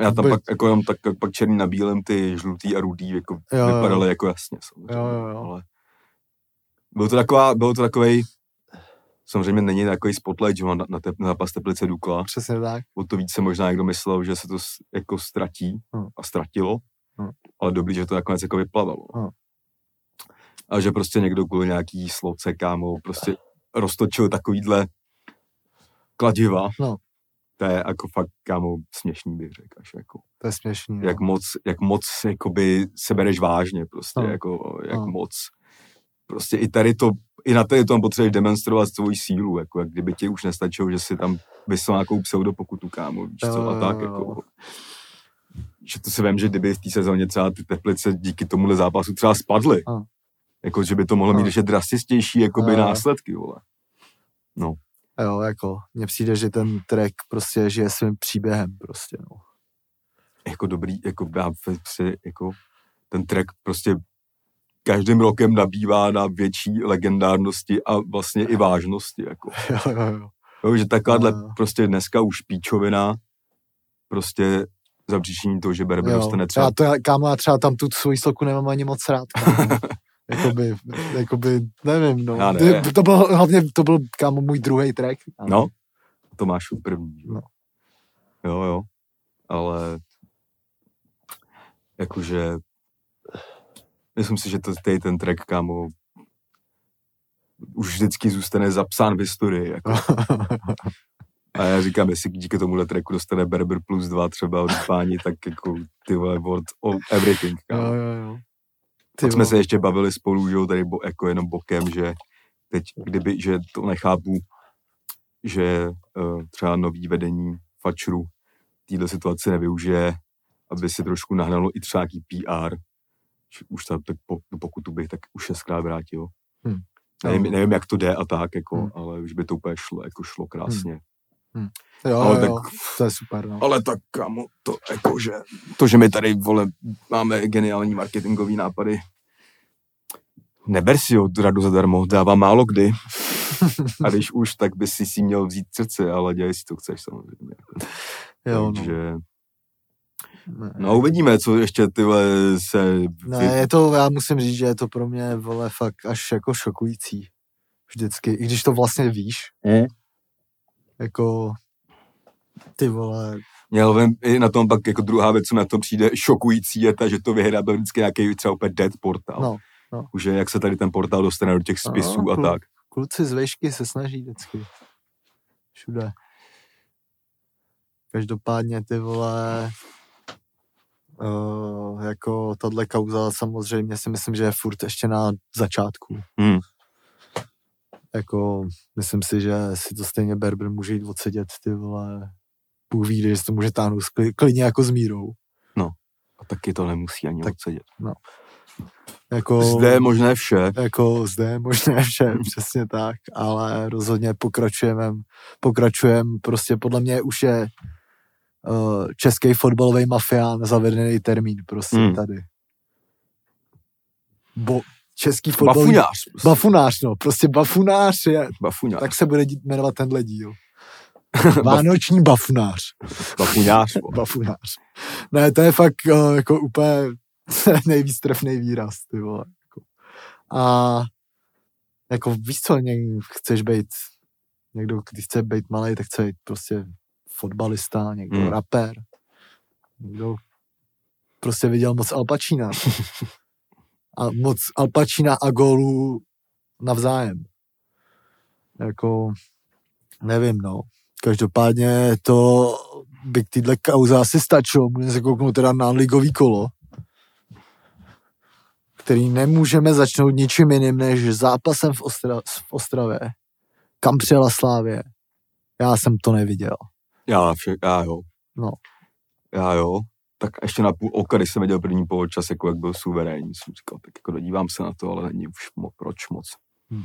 Já tam Vůbec. pak, jako, jenom tak, pak černý na bílém ty žlutý a rudý jako Jo, jo, vypadaly jako jasně. Samozřejmě, Jo, jo, jo. Ale bylo to taková, bylo to takovej, samozřejmě není takový spotlight, že na, na, te, na zápas Teplice Dukla, Přesně tak. o to víc se možná někdo myslel, že se to jako ztratí Hmm. a ztratilo, Hmm. ale dobrý, že to nakonec jako vyplavalo. Hmm. A že prostě někdo kvůli nějaký sloce, kámo, prostě roztočil takovýhle kladiva. No. To je jako fakt, kámo, směšný bych řekl, až jako To je směšný. no. jak moc, jak moc jakoby se bereš vážně prostě, No. jako, jak No. moc. Prostě i tady to, i na tady tom potřebuješ demonstrovat svoji sílu, jako jak kdyby ti už nestačilo, že si tam vyslal nějakou pseudopokutu, kámo, víš co, a tak, jako. Že to si vím, že kdyby v té sezóně třeba ty teplice díky tomuhle zápasu třeba spadly, No. Jako, že by to mohlo mít No. ještě drastičtější jakoby Jo, jo. následky, vole. No, Jo, jako, mně přijde, že ten track prostě žije svým příběhem prostě, no. jako dobrý, jako já prostě, jako ten track prostě každým rokem nabývá na větší legendárnosti a vlastně i vážnosti, jako. <laughs> jo, jo, jo. Jo, že takováhle Jo, jo. prostě dneska už píčovina prostě zapříčiní to, že Berber dostane třeba já to, kámo, já třeba tam tu svoji sloku nemám ani moc rád. <laughs> jakoby, jakoby, nevím, no. Ne. To, to byl, hlavně to byl, kámo, můj druhý track. kámo. No, to máš u první. No. Jo, jo. Ale jakože myslím si, že to, tady ten track, kámo, už vždycky zůstane zapsán v historii. Jako. A já říkám, jestli díky tomuhle tracku dostane Berber plus dva třeba od páni, tak jako ty vole, world of everything. Kámo. jo, jo, jo. Ty jsme se ještě bavili spolu, že jo, tady bo, jako jenom bokem, že teď, kdyby, že to nechápu, že uh, třeba nový vedení Fačru téhle situaci nevyužije, aby si trošku nahnalo i třeba nějaký PR. Že Už ta, tak po, tu pokutu bych tak už šestkrát vrátil. Hmm. Nevím, Jo. nevím, jak to jde a tak, jako, Hmm. ale už by to úplně šlo, jako šlo krásně. Jo, ale jo, tak- jo, to je super, no. Ale tak, kamo, to jako, že, to, že my tady, vole, máme geniální marketingový nápady, neber si ho radu zadarmo, dává málo kdy. A když už, tak by si si měl vzít srdce, ale dělej si, co chceš samozřejmě. Jo, no. Takže, Ne. no uvidíme, co ještě tyhle se... Ne, je to, já musím říct, že je to pro mě, vole, fakt až jako šokující. Vždycky, i když to vlastně víš, Mm. Jako, ty vole, Měl vím, i na tom pak jako druhá věc, co na tom přijde šokující, je ta, že to vyhrá byl vždycky nějaký třeba úplně dead portál. no, Už je, jak se tady ten portál dostane do těch spisů No, a cool. tak. kluci z vejšky se snaží vždycky. Všude. Každopádně ty vole, uh, jako tahle kauza samozřejmě si myslím, že je furt ještě na začátku. Hmm. Jako, myslím si, že si to stejně Berber může jít odsedět, ty vole, Bůh ví, že to může táhnout klidně jako s mírou. A taky to nemusí ani Tak- odsedět. Jako, Zde je možné vše. jako zde je možné vše, <laughs> přesně tak, ale rozhodně pokračujeme, pokračujeme, prostě podle mě už je uh, český fotbalový mafián zavedený termín prostě Hmm. tady. Bo, český fotbalový... Bafuňář. prostě. Bafunář, no, prostě bafunář je, Bafuňář. tak se bude jmenovat tenhle díl. <laughs> Vánoční bafunář. Bafuňář. vole. <laughs> Bafunář. Ne, to je fakt uh, jako úplně <laughs> nejvíc trefný výraz, ty vole. Jako. A jako víš co, někdo chceš být, někdo, když chce být malý, tak chce být prostě fotbalista, někdo Hmm. rapper, někdo prostě viděl moc Al Pacina. A moc Al Pacina a gólů navzájem. Jako, nevím, no. Každopádně to by k téhle kauze asi stačilo. Můžeme se kouknout teda na ligový kolo, který nemůžeme začnout ničím jiným než zápasem v, Ostra- v Ostravě. Kam přijela Slávě? Já jsem to neviděl. Já, vše, já jo. No. Já jo. Tak ještě na půl oka, když jsem viděl první poločas, jako jak byl suverénní, jsem říkal, tak jako dodívám se na to, ale není už mo, proč moc. Hmm.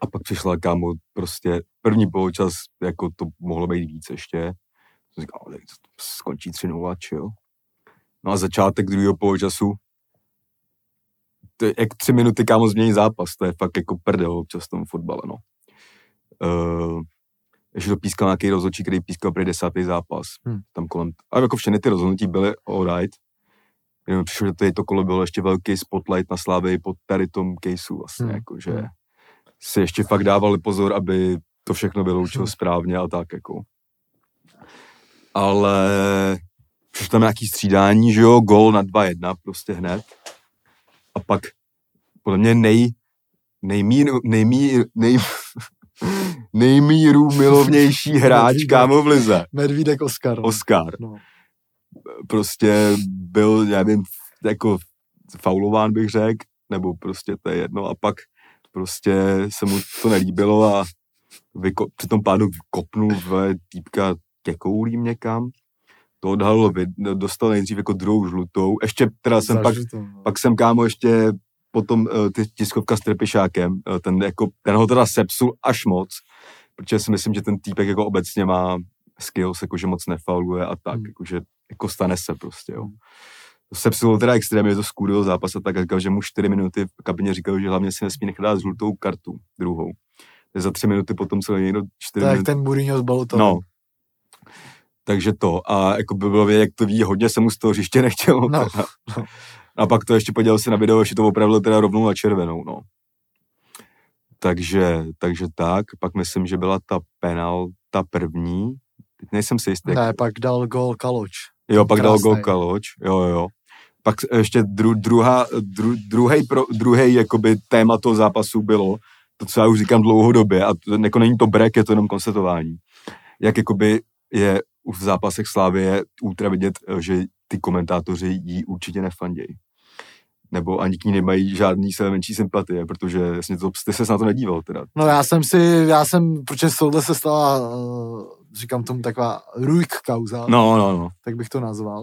A pak přišla kámo, prostě první poločas, jako to mohlo být víc ještě. Jsem říkal, ale to skončí 3-0, chill. No a začátek druhého poločasu, to je jak tři minuty kámo změní zápas, to je fakt jako prdel občas v tom fotbale, no. Uh, ještě to pískal nějaký rozhodčí, který pískal pro desátý zápas. Hmm. Tam kolem, a jako všechny ty rozhodnutí byly alright. Jenom mi přišlo, že tady to kolo bylo ještě velký spotlight na Slávy po tady tom caseu vlastně, Hmm. jako, že Hmm. si ještě fakt dávali pozor, aby to všechno vyloučil Hmm. správně a tak, jako. Ale přišlo tam nějaký střídání, že jo, gol na 2-1 prostě hned. A pak podle mě nej, nejmír, nejmír, nej, <laughs> nejmíru milovnější <laughs> hráč, kámo v lize. Medvídek Oskar. no. Oscar. No. Prostě byl, já nevím, jako faulován bych řekl, nebo prostě to je jedno a pak prostě se mu to nelíbilo a vyko, při tom pádu kopnul v týpka ke koulím někam. To odhalilo, dostal nejdřív jako druhou žlutou. Ještě teda jsem pak, Zažil to, no. pak jsem kámo ještě potom uh, ty tiskovka s Trpišákem, uh, ten, jako, ten ho teda sepsul až moc, protože si myslím, že ten týpek jako obecně má skills, jako že moc nefauluje a tak, Hmm. jako, že jako stane se prostě, jo. Sepsul teda extrémně, to skůril zápas a tak, říkal, že mu čtyři minuty v kabině říkal, že hlavně si nesmí nechat dát žlutou kartu, druhou. Za tři minuty potom se někdo čtyři To jak minuty ten Mourinho z Balotovem. No. Takže to. A jako by bylo vidět, jak to ví, hodně se mu z toho hřiště nechtělo. No, teda. <laughs> A pak to ještě podělal si na video, že to opravdu teda rovnou na červenou, no. Takže, takže tak. Pak myslím, že byla ta penal, ta první. Teď nejsem si jistý. jak- Ne, pak dal gol Kaloč. Jo, pak dal Krásnej. gol Kaloč, jo, jo. Pak ještě dru, druhá, dru, druhý, pro, druhý jakoby téma toho zápasu bylo, to, co já už říkám dlouhodobě, a to, jako není to brek, je to jenom konstatování, jak jakoby je v zápasech Slávy je ultra vidět, že ty komentátoři jí určitě nefandějí. Nebo ani k ní nemají žádný své menší sympatie, protože jasně to, ty se na to nedíval teda. No já jsem si, já jsem, protože z tohle se stala, uh, říkám tomu taková rujk kauza, No, no, no. tak bych to nazval.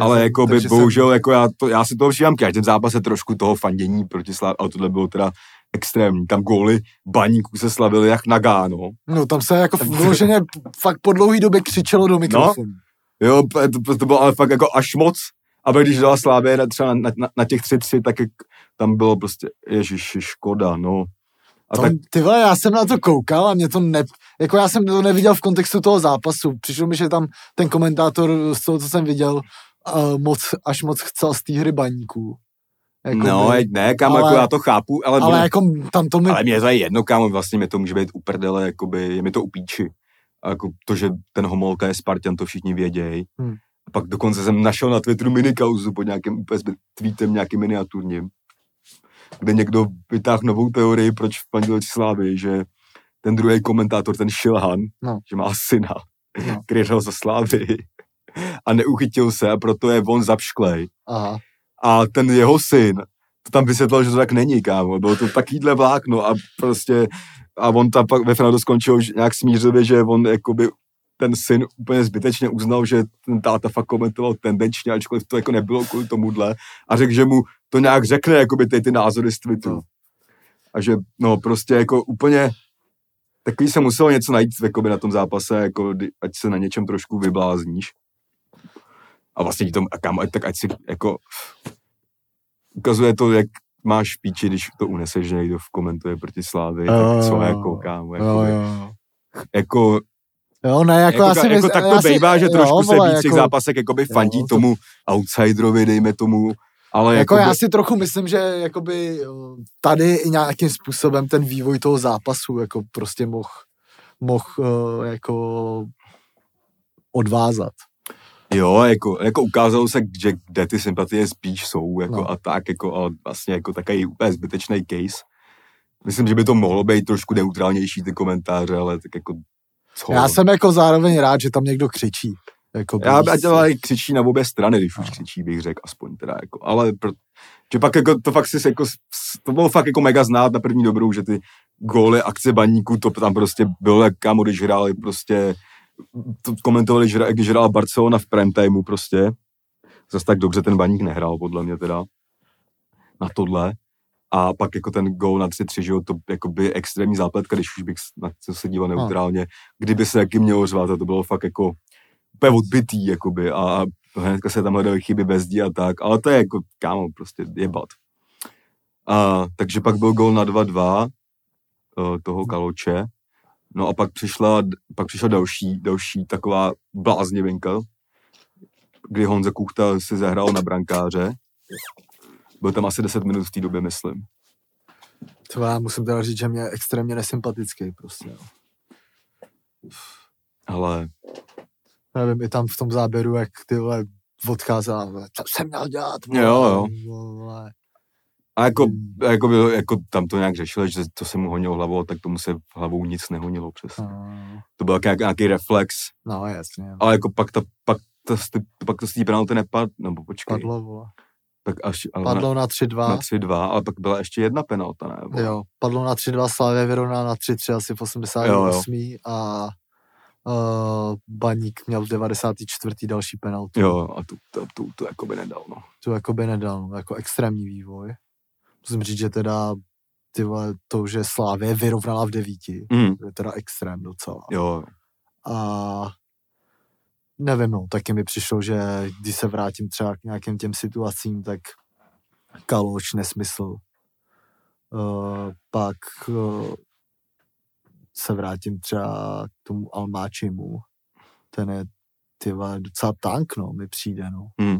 Ale jsem- jako by bohužel, jsem, jako já, to, já si toho všímám každý zápas je trošku toho fandění proti Slav, ale tohle bylo teda extrémní. Tam góly baníků se slavily jak Nagáno. No tam se jako vyloženě fakt po dlouhý době křičelo do mikrofonu. Jo, to, to bylo ale fakt jako až moc. A když dala Slávě na, třeba na, na, na těch tři tři, tak tam bylo prostě, ježiši, škoda, no. A A tak, ty vole, já jsem na to koukal a mě to ne, jako já jsem to neviděl v kontextu toho zápasu. Přišlo mi, že tam ten komentátor z toho, co jsem viděl, uh, moc, až moc chcel z té hry baníků. Jako no, by- ne, kámo, ale- jako já to chápu, ale, ale bylo, jako tam to mi... ale mě to je jedno, kámo, vlastně mi to může být uprdele, jakoby, je mi to upíči. A jako to, že ten Homolka je Spartan, to všichni vědějí. Hmm. A pak dokonce jsem našel na Twitteru minikauzu pod nějakým úplně tweetem, nějakým miniaturním, kde někdo vytáhl novou teorii, proč v Pandělci Slávy, že ten druhý komentátor, ten Šilhan, No. že má syna, No. <laughs> který hrál za Slávy a neuchytil se a proto je on zapšklej. Aha. A ten jeho syn, to tam vysvětlil, že to tak není, kámo. Bylo to takovýhle vlákno a prostě a on tam pak ve finále skončil nějak smířivě, že on jakoby ten syn úplně zbytečně uznal, že ten táta fakt komentoval tendenčně, ačkoliv to jako nebylo kvůli tomuhle a řekl, že mu to nějak řekne, jakoby ty, ty názory z Twitteru. No. A že, no prostě jako úplně takový se muselo něco najít jakoby na tom zápase, jako ať se na něčem trošku vyblázníš. A vlastně to, a kam, tak ať si jako, ukazuje to, jak máš píči, když to uneseš, že někdo komentuje proti Slávy, tak co jako, kámo, jako, jo, jo. jako Jo, ne, jako, jako, si jako mysl, tak to bejvá, že jo, trošku se vole, víc v těch jako- zápasech jakoby fandí to- tomu outsiderovi, dejme tomu, ale Jako jakoby, já si trochu myslím, že jakoby jo, tady i nějakým způsobem ten vývoj toho zápasu jako prostě mohl moh, uh, jako odvázat. Jo, jako, jako ukázalo se, že kde ty sympatie spíš jsou, jako No. a tak, jako, ale vlastně jako takový úplně zbytečný case. Myslím, že by to mohlo být trošku neutrálnější ty komentáře, ale tak jako co? Já jsem jako zároveň rád, že tam někdo křičí. Jako Já co. ale křičí na obě strany, když už No. křičí, bych řekl, aspoň teda, jako, ale pro, že pak jako, to fakt si jako, to bylo fakt jako mega znát na první dobrou, že ty góly akce baníků, to tam prostě bylo, jak kámo, když hráli prostě, to komentovali, když hrál Barcelona v prime timeu prostě, zase tak dobře ten baník nehrál, podle mě teda, na tohle. A pak jako ten gól na 3-3, že jo, to jako by extrémní zápletka, když už bych na to se díval neutrálně, kdyby se jaký mělo řvát, a to bylo fakt jako úplně odbitý, jakoby, a, hnedka se tam hledaly chyby bez dí a tak, ale to je jako, kámo, prostě jebat. A, takže pak byl gol na 2-2 uh, toho Kaloče, no a pak přišla, pak přišla další, další taková bláznivinka, kdy Honza Kuchta si zahrál na brankáře. Byl tam asi 10 minut v té době, myslím. To já musím teda říct, že mě je extrémně nesympatický prostě. Jo. Ale Nevím, i tam v tom záběru, jak ty vole odcházela, co jsem měl dělat, vole, Jo, jo. vole. A jako, Hmm. jako, bylo, jako tam to nějak řešili, že to se mu honilo hlavou, tak tomu se hlavou nic nehonilo přes. No, To byl nějaký, nějaký reflex, no jasně, jo. ale jako pak, ta, pak, to, z ty- pak to z té penalty nepad, nebo počkej. padlo, vole. Tak až, ale na, Padlo na 3-2. na 3-2, ale pak byla ještě jedna penalta, ne? Jo, padlo na 3-2, Slavě vyrovná na 3-3 asi v 88. a uh, Baník měl v 94. další penaltu. Jo, a tu, to, tu, to jako by nedal, no. To jako by nedal, no, jako extrémní vývoj. Musím říct, že teda ty vole, to, že Slávě vyrovnala v devíti, Mm, je teda extrém docela. jo, A nevím, no, taky mi přišlo, že když se vrátím třeba k nějakým těm situacím, tak Kaloč nesmysl. Uh, pak uh, se vrátím třeba k tomu Almáčimu. Ten je ty vole, docela tank, no, mi přijde, no. Hmm.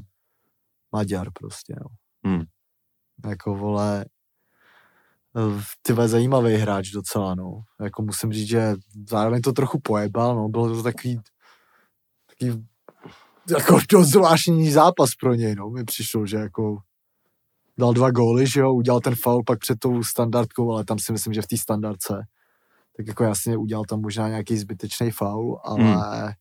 Maďar prostě, no. Hmm. Jako, vole, eh, ty zajímavý hráč docela, no. Jako musím říct, že zároveň to trochu pojebal, no. Bylo to takový, takový jako <laughs> dost zvláštní zápas pro něj, no. Mi přišlo, že jako dal dva góly, že jo, udělal ten foul pak před tou standardkou, ale tam si myslím, že v té standardce tak jako jasně udělal tam možná nějaký zbytečný faul, ale hmm.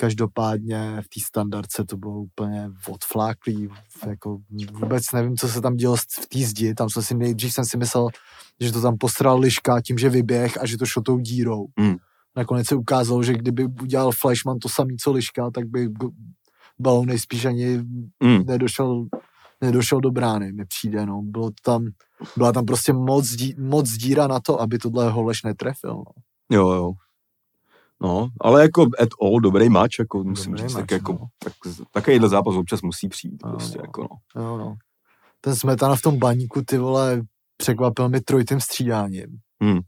Každopádně v té standardce to bylo úplně odfláklý, jako vůbec nevím, co se tam dělo v té zdi, tam jsem si nejdřív jsem si myslel, že to tam postral liška tím, že vyběh a že to šlo tou dírou. Hmm. Nakonec se ukázalo, že kdyby udělal Flashman to samý, co liška, tak by balón nejspíš ani mm, nedošel, nedošel do brány, mi přijde, no. Bylo tam, byla tam prostě moc, dí, moc díra na to, aby tohle Holeš netrefil, no. jo, jo. No, ale jako at all dobrý match, jako musím Dobrý říct, tak match, jako, no. tak, takovýhle zápas občas musí přijít, Ano, prostě, no. jako no. Jo, no. Ten Smetana v tom baníku, ty vole, překvapil mi trojitým střídáním. Hmm.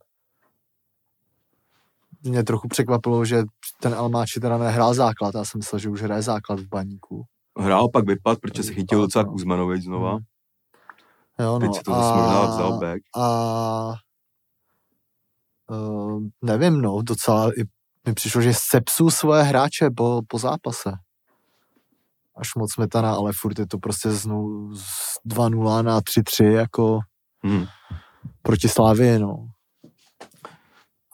Mě trochu překvapilo, že ten Almáči teda nehrál základ, já jsem myslel, že už hraje základ v baníku. Hrál pak vypad, protože se chytil docela no. Kuzmanovič znova. Hmm. Jo, no, Teď si to zase možná vzal back. a uh, nevím, no, docela i mi přišlo, že sepsul svoje hráče po, po zápase. Až moc smetana, ale furt je to prostě z, nu, z 2-0 na 3-3 jako Hmm. proti Slávii, no.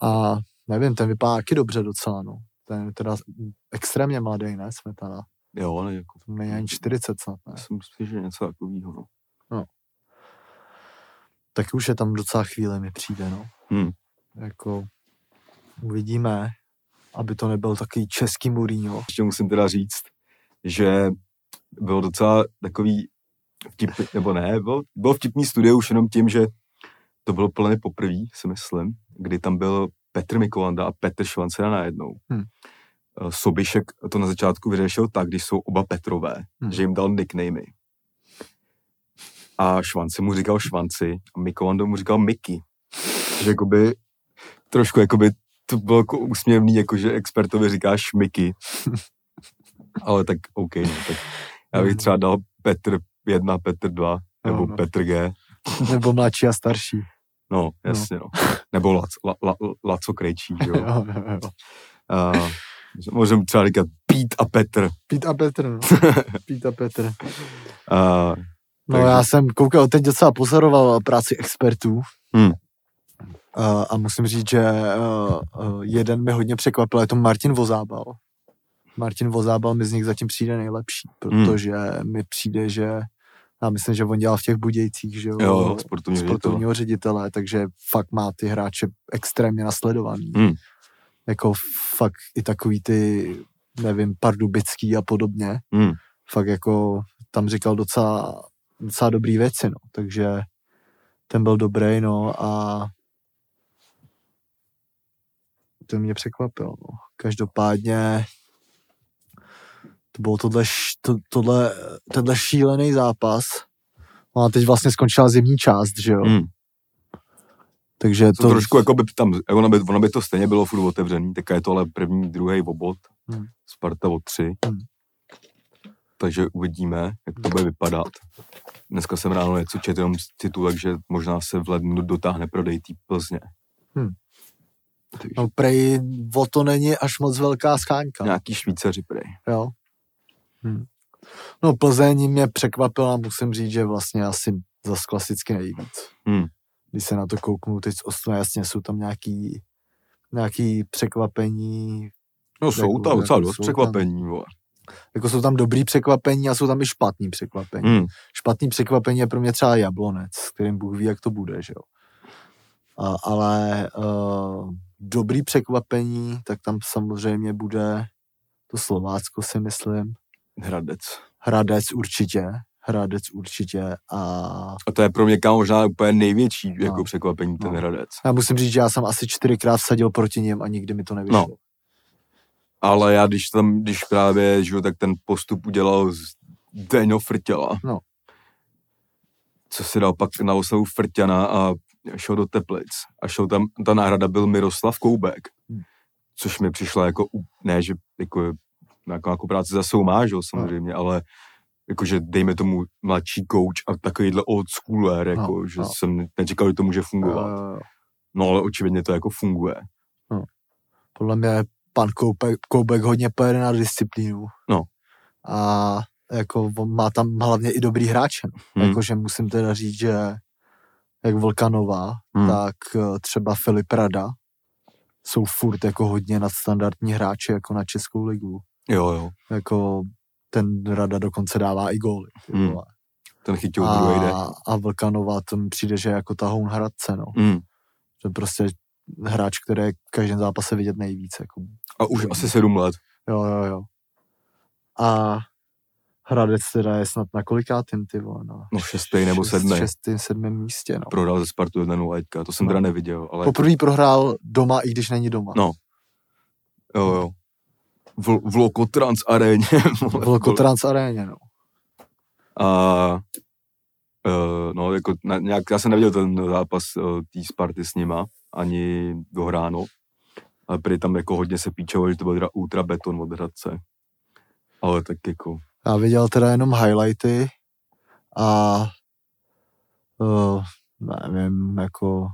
A nevím, ten vypadá taky dobře docela, no. Ten je teda extrémně mladý, ne, Smetana. Jo, ale jako, není ani 40 snad, ne. já jsem si, že něco takového, no. Taky už je tam docela chvíle, mi přijde, no. Hmm. Jako uvidíme, aby to nebyl takový český Mourinho. Ještě musím teda říct, že byl docela takový vtipný, nebo ne, byl, byl vtipný studio už jenom tím, že to bylo plně poprvé, si myslím, kdy tam byl Petr Mikolanda a Petr Švancera najednou. Hmm. uh, Sobišek to na začátku vyřešil tak, když jsou oba Petrové, Hmm. že jim dal nicknamey. A Švanci mu říkal Švanci a Mikovando mu říkal Mickey. Že jakoby trošku jakoby to bylo jako úsměvný, jakože expertovi říkáš Mickey. <laughs> Ale tak OK, no, tak já bych třeba dal Petr 1, Petr 2, nebo No, no, no. Petr G. Nebo mladší a starší. No, jasně, no. Nebo Lac, la, la, Laco Krejčí, <laughs> jo. Jo, jo, jo. Uh, můžeme třeba říkat Pít a Petr. Pít a Petr, no. <laughs> Pít a Petr. Uh, No Takže- já jsem koukal, teď docela pozoroval práci expertů Hmm. A, a musím říct, že uh, jeden mi hodně překvapil, je to Martin Vozábal. Martin Vozábal mi z nich zatím přijde nejlepší, Hmm. protože mi přijde, že já myslím, že on dělal v těch Budějcích, že jo, jo, sportovní ředitel. sportovního ředitele, takže fakt má ty hráče extrémně nasledovaný. Hmm. Jako fakt i takový ty, nevím, pardubický a podobně. Hmm. Fakt jako tam říkal docela, docela dobrý věci, no. Takže ten byl dobrý, no a to mě překvapilo, no. Každopádně to bylo tohle, to, tohle, tenhle šílený zápas. No a teď vlastně skončila zimní část, že jo? Hmm. Takže To, to, trošku jako by tam, ono by, ono by to stejně bylo furt otevřený, tak je to ale první, druhý obod, Hmm. Sparta o tři. Hmm. Takže uvidíme, jak to bude vypadat. Dneska jsem ráno něco četl jenom z titulek, že možná se v lednu dotáhne prodej té Plzně. Hmm. No prej o to není až moc velká scháňka. nějaký Švýcaři prej. Jo. Hm. No Plzeň mě překvapila, musím říct, že vlastně asi zas klasicky nejvíc. Hmm. Když se na to kouknu teď z Ostuna, jasně jsou tam nějaký, nějaký překvapení, No jsou Jako- tam docela jako dost překvapení. Vole. jako jsou tam dobrý překvapení a jsou tam i špatný překvapení. Hmm. Špatný překvapení je pro mě třeba Jablonec, s kterým Bůh ví, jak to bude, že jo. A, ale uh, dobrý překvapení, tak tam samozřejmě bude to Slovácko, si myslím. Hradec. Hradec určitě, Hradec určitě a A to je pro mě kámo možná úplně největší jako No. překvapení, ten No. Hradec. já musím říct, že já jsem asi čtyřikrát vsadil proti ním a nikdy mi to nevyšlo. No. Ale já když tam, když právě, že jo, tak ten postup udělal z Deňo Frtěla. No. Co si dal pak na oslavu Frťana a šel do Teplic. A šel tam, ta náhrada byl Miroslav Koubek. Hmm. Což mi přišlo jako, ne, že jako, jako, jako práci za sebou má, že jo, samozřejmě, ale jakože dejme tomu mladší coach a takovýhle old schooler, jako, No, že no. jsem nečekal, že to může fungovat. Uh, No ale očividně to jako funguje. podle mě pan Koubek, Koubek hodně pojede na disciplínu. No. A jako on má tam hlavně i dobrý hráče. No. Hmm. Jakože musím teda říct, že jak Volkanová, Hmm. tak eh, třeba Filip Rada jsou furt jako hodně nadstandardní hráči jako na Českou ligu. Jo, jo. Jako ten Rada dokonce dává i góly. Hmm. Ten chytil a... druhý. A, Vlkanová, to mi přijde, že je jako tahoun Hradce, no. Mm. Že prostě hráč, který je v každém zápase vidět nejvíc, jako A už asi sedm let. Jo, jo, jo. A Hradec teda je snad na kolikátým, ty vole, no. No šestý nebo Šest- sedmý. Šestým, sedmém místě, no. Prodal ze Spartu 1 lajtka, to jsem No. teda neviděl, ale Poprvé prohrál doma, i když není doma. No. jo, jo. V, v Lokotrans aréně. <laughs> V Lokotrans aréně, no. A uh, no, jako na, nějak, já jsem neviděl ten zápas uh, té Sparty s nima, ani dohráno. Ale prý tam jako hodně se píčelo, že to byl teda ultra beton od Hradce. Ale tak jako, Já viděl teda jenom highlighty a uh, nevím, jako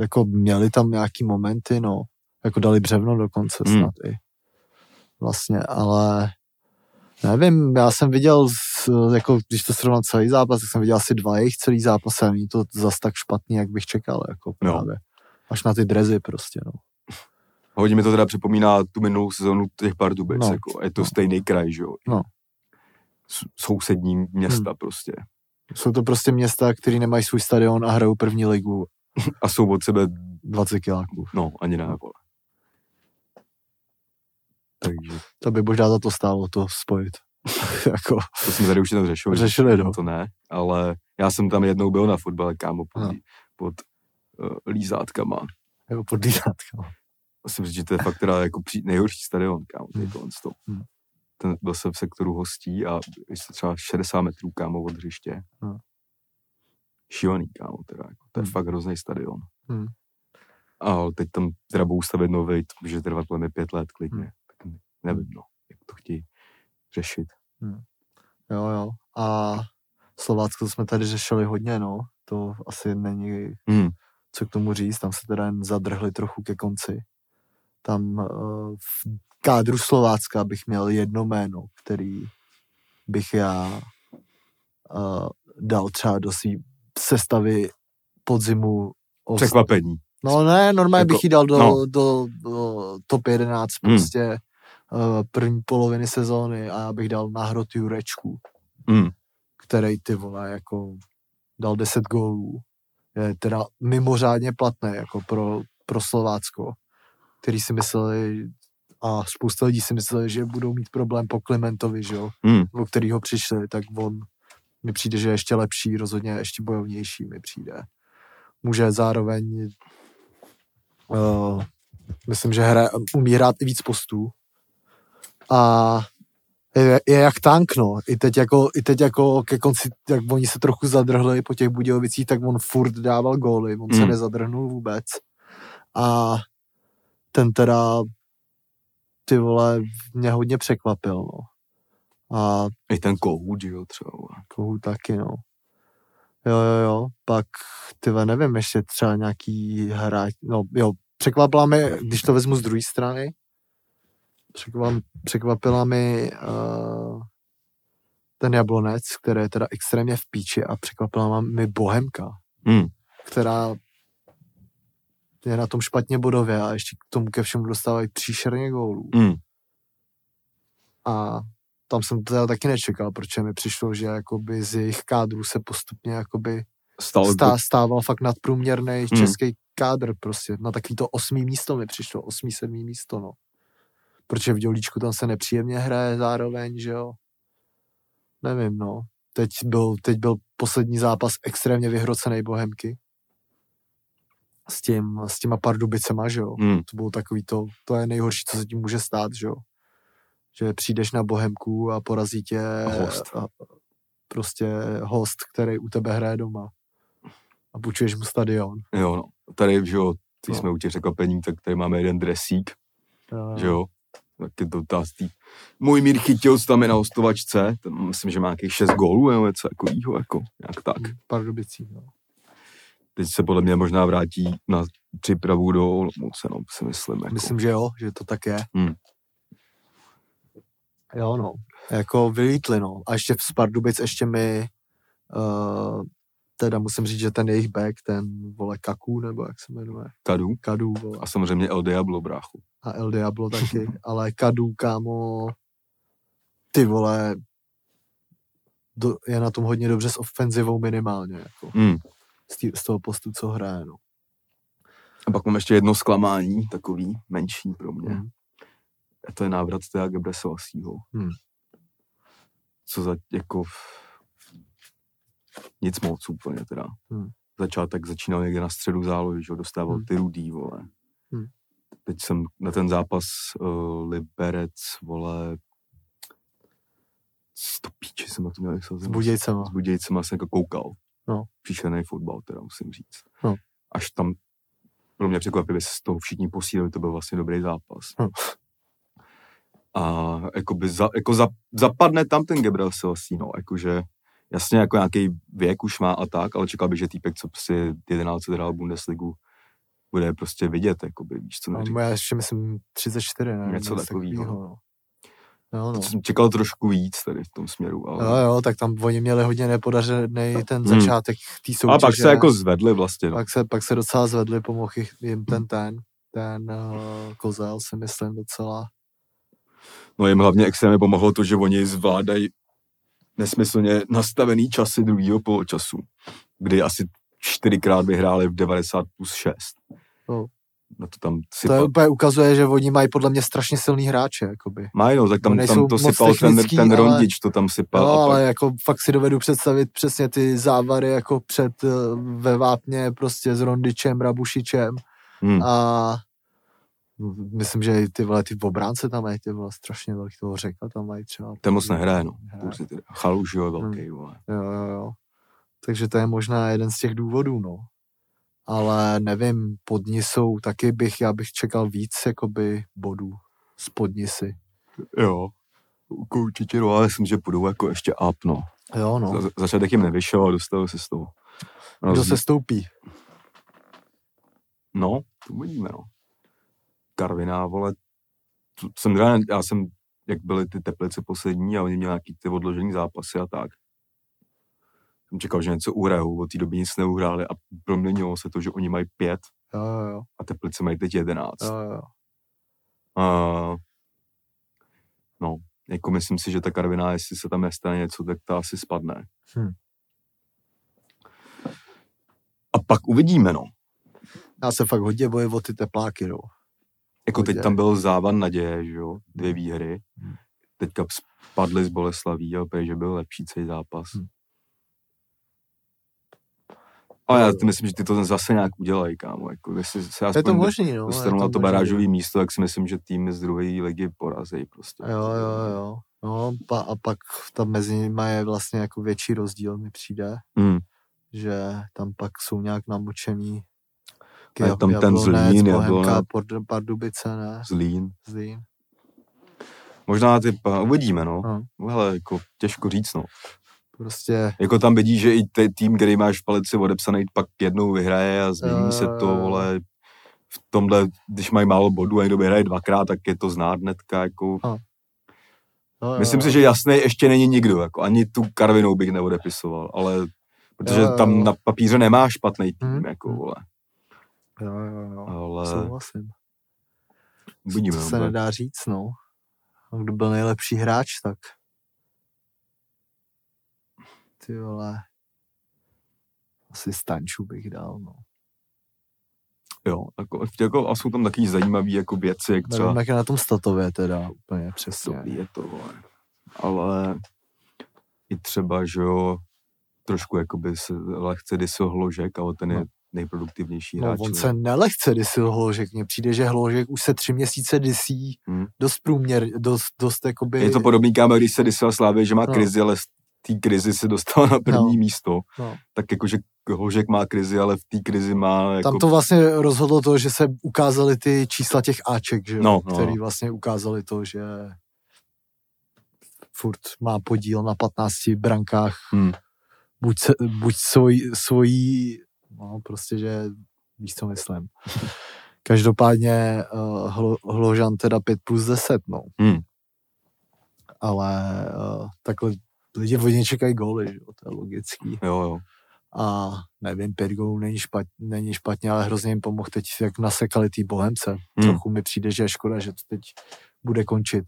jako měli tam nějaký momenty, no. Jako dali břevno dokonce Hmm. snad i. Vlastně, ale nevím, já jsem viděl, jako když to srovnal celý zápas, tak jsem viděl asi dva jejich celý zápas a není to zas tak špatný, jak bych čekal, jako No. právě. Až na ty drezy prostě, no. Hodně mi to teda připomíná tu minulou sezonu těch Pardubic, No. jako, je to No. stejný kraj, že jo. No. S- Sousední města prostě. Jsou to prostě města, které nemají svůj stadion a hrajou první ligu <laughs> A jsou od sebe, 20 kiláků. no, ani ne, vole. Takže To by možná za to stálo to spojit. <laughs> jako, to jsme tady už jednou řešili. Řešili, no. To ne, ale já jsem tam jednou byl na fotbale, kámo, pod, No. pod uh, lízátkama. jako pod lízátkama. Musím říct, že to je fakt teda jako při, nejhorší stadion, kámo, Hmm. hmm. to. Hmm. Ten byl jsem v sektoru hostí a je to třeba 60 metrů, kámo, od hřiště. Hmm. Šílený, kámo, teda, jako, to je Hmm. fakt hrozný stadion. Hmm. A teď tam teda budou stavět nový, to může trvat podle mě pět let klidně. Hmm. Tak nevím, no, jak to chtějí řešit. Jo, jo. A Slovácko jsme tady řešili hodně, no. To asi není Hmm. co k tomu říct, tam se teda jen zadrhli trochu ke konci. Tam uh, v kádru Slovácka bych měl jedno jméno, který bych já uh, dal třeba do svý sestavy podzimu. Os- Překvapení. No ne, normálně Jako- bych ji dal do, no. do, do top 11 Hmm. prostě uh, první poloviny sezóny a já bych dal na hrot Jurečku, Hmm. který ty vole jako dal 10 gólů. Je teda mimořádně platné jako pro, pro Slovácko, který si mysleli a spousta lidí si mysleli, že budou mít problém po Klementovi, že jo, Hmm. o kterýho přišli, tak on mi přijde, že je ještě lepší, rozhodně ještě bojovnější mi přijde. Může zároveň uh, myslím, že hra, umí hrát i víc postů a je, je jak tank, no. I teď jako, i teď jako ke konci, jak oni se trochu zadrhli po těch Budějovicích, tak on furt dával góly, on se Hmm. nezadrhnul vůbec. A ten teda ty vole, mě hodně překvapil, no. A I ten kohout, jo, třeba. Kohu taky, no. Jo, jo, jo. Pak, ty nevím, ještě třeba nějaký hráč, no jo, překvapila mi, když to vezmu z druhé strany, překvapila, překvapila mi uh, ten Jablonec, který je teda extrémně v píči a překvapila mi Bohemka, Hmm. která je na tom špatně bodově a ještě k tomu ke všemu dostávají příšerně gólů. Hmm. A tam jsem to teda taky nečekal, protože mi přišlo, že jakoby z jejich kádru se postupně jakoby Stal stá, stával fakt nadprůměrný Hmm. český kádr prostě. Na takový to osmý místo mi přišlo, osmý, sedmý místo, no. Protože v Dělíčku tam se nepříjemně hraje zároveň, že jo. Nevím, no. Teď byl, teď byl poslední zápas extrémně vyhrocený Bohemky. S, tím, s těma Pardubicema, že jo Hmm. to bylo takový to, to je nejhorší, co se tím může stát, že jo. Že přijdeš na Bohemku a porazí tě Host. A, prostě host, který u tebe hraje doma. A půjčuješ mu stadion. Jo, no. Tady, že jo, když No. jsme u těch překvapení, tak tady máme jeden dresík, A, že jo. Tak je to tý... Můj mír chytil, tam je na hostovačce, myslím, že má nějakých 6 gólů, nebo něco takového, jako, nějak tak. Pardubicí, no. Teď se podle mě možná vrátí na přípravu do Olomouce, no, si myslím. Jako. Myslím, že jo, že to tak je. Hmm. Jo, no. Jako vylítli, no. A ještě z Pardubic ještě mi uh, teda musím říct, že ten jejich back, ten vole Kaku, nebo jak se jmenuje, Kadu Kadu, vole. a samozřejmě El Diablo, bráchu. a El Diablo taky, <laughs> ale Kadu, kámo, ty vole, do, je na tom hodně dobře s ofenzivou minimálně, jako, Hmm. Z, tý, z toho postu, co hraje, no. A pak mám ještě jedno zklamání, takový menší pro mě. Hmm. A to je návrat Tea Gebreselasího. Hmm. Co za, jako, nic moc úplně teda. Hmm. Začátek začínal někde na středu zálohy, že dostával Hmm. ty rudý, vole. Hmm. Teď jsem na ten zápas uh, Liberec, vole, to píči jsem na to měl, jak se S? Budějcema. s Budějcema jsem jako koukal. No. Příšerný fotbal, teda musím říct. No. Až tam pro mě překvapivě se z toho všichni posílili, to byl vlastně dobrý zápas. No. A jakoby za, jako za, zapadne tam ten Gabriel Selassie, no, jakože jasně jako nějaký věk už má a tak, ale čekal bych, že týpek, co si 11 hrál Bundesligu, bude prostě vidět, jakoby, víš, co No, já ještě myslím 34, ne? Něco Nebo takovýho. no. Jo, no. Jsem čekal trošku víc tady v tom směru, ale... Jo, jo, tak tam oni měli hodně nepodařený ten Hmm. začátek té soutěže. a pak se jako zvedli vlastně, no. pak, se, pak se docela zvedli, pomohl jim ten ten, ten uh, kozel, si myslím docela. No jim hlavně extrémně pomohlo to, že oni zvládají nesmyslně nastavený časy druhého poločasu, kdy asi čtyřikrát vyhráli v 90 plus 6. No. No to tam To je sypal. úplně ukazuje, že oni mají podle mě strašně silný hráče, jakoby. Mají, no, tak tam, tam to sypal ten, ten ale- rondič, to tam sypal. No, a pak, ale jako fakt si dovedu představit přesně ty závary jako před uh, ve Vápně prostě s Rondičem, Rabušičem hm, a Myslím, že ty vole, ty obránce tam mají, ty vole, strašně velký toho řeka tam mají třeba. Ten moc nehraje, no. Chaluš, jo, velký, vole. Jo, jo, jo. Takže to je možná jeden z těch důvodů, no. Ale nevím, pod jsou taky bych, já bych čekal víc, jakoby, bodů z podnisy. Jo. Určitě, no, ale myslím, že půjdou jako ještě up, no. Jo, no. Za- Začátek jim nevyšel a dostali se z toho. Kdo se stoupí? No, to uvidíme, no. Karviná, vole, to jsem já jsem, jak byly ty teplice poslední a oni měli nějaký ty odložený zápasy a tak. Jsem čekal, že něco uhrajou, od té doby nic neuhráli a proměnilo se to, že oni mají pět Jo, jo, a teplice mají teď jedenáct. jo, jo. A, no, jako myslím si, že ta Karviná, jestli se tam nestane něco, tak ta asi spadne. Hm. A pak uvidíme, no. Já se fakt hodně bojím o ty tepláky, no. Jako teď Hodně. tam byl závan naděje, že jo, dvě výhry. Hmm. Teďka spadli z Boleslaví a opět, že byl lepší celý zápas. Hmm. Ale já si myslím, že ty to zase nějak udělají, kámo. Jako, jestli se Je aspoň to možný, no. dostanou je na to barážové místo, tak si myslím, že týmy z druhé ligy porazí prostě. Jo, jo, jo. No, pa, a pak tam mezi nimi je vlastně jako větší rozdíl, mi přijde, Hmm. že tam pak jsou nějak namočený A je tam ten Zlín, Bohemka, Jablonec. Pardubice, ne? Zlín. Zlín. Možná ty, uvidíme, no. No. Hele, jako těžko říct, no. Prostě, Jako tam vidíš, že i te, tým, který máš v palici odepsaný, pak jednou vyhraje a změní Jo, se to, jo. vole, v tomhle, když mají málo bodů a někdo vyhraje dvakrát, tak je to znát hnedka, jako. no, jo, Myslím jo. si, že jasný ještě není nikdo, jako ani tu Karvinou bych neodepisoval, ale protože Jo, jo, tam na papíře nemá špatný tým, Mhm, jako, vole. Jo, jo, jo. Ale Souhlasím. to no, se bude. nedá říct, no. Kdo byl nejlepší hráč, tak ty vole, asi Stanču bych dal, no. jo, jako, jako, a jsou tam taky zajímavé jako věci, jak třeba Nevím, jak je na tom statově teda úplně přesně. Dobrý je to, vole. Ale i třeba, že jo, trošku jakoby se lehce dysil Hložek, ale ten je No. nejproduktivnější No, hráč. on ne? se nelehce dysil Hložek. Mně přijde, že Hložek už se tři měsíce disí Hmm. dost průměr, dost, dost jakoby... Je to podobný kámo, když se dysil Slávě, že má No. krizi, ale té krizi se dostal na první No. místo. No. Tak jakože Hložek má krizi, ale v té krizi má jako... Tam to vlastně rozhodlo to, že se ukázaly ty čísla těch Aček, že? No, no, který vlastně ukázali to, že furt má podíl na 15 brankách, Hmm. buď, se, buď svoj, svojí, no prostě, že víš, co myslím. Každopádně uh, hlo, Hložan teda 5 plus 10, no. Hmm. Ale uh, takhle lidi od něj čekají góly, že jo, to je logický. Jo, jo. A nevím, pět gólů není, špat, není špatně, ale hrozně jim pomohl teď, jak nasekali tý Bohemce. Hmm. Trochu mi přijde, že je škoda, že to teď bude končit.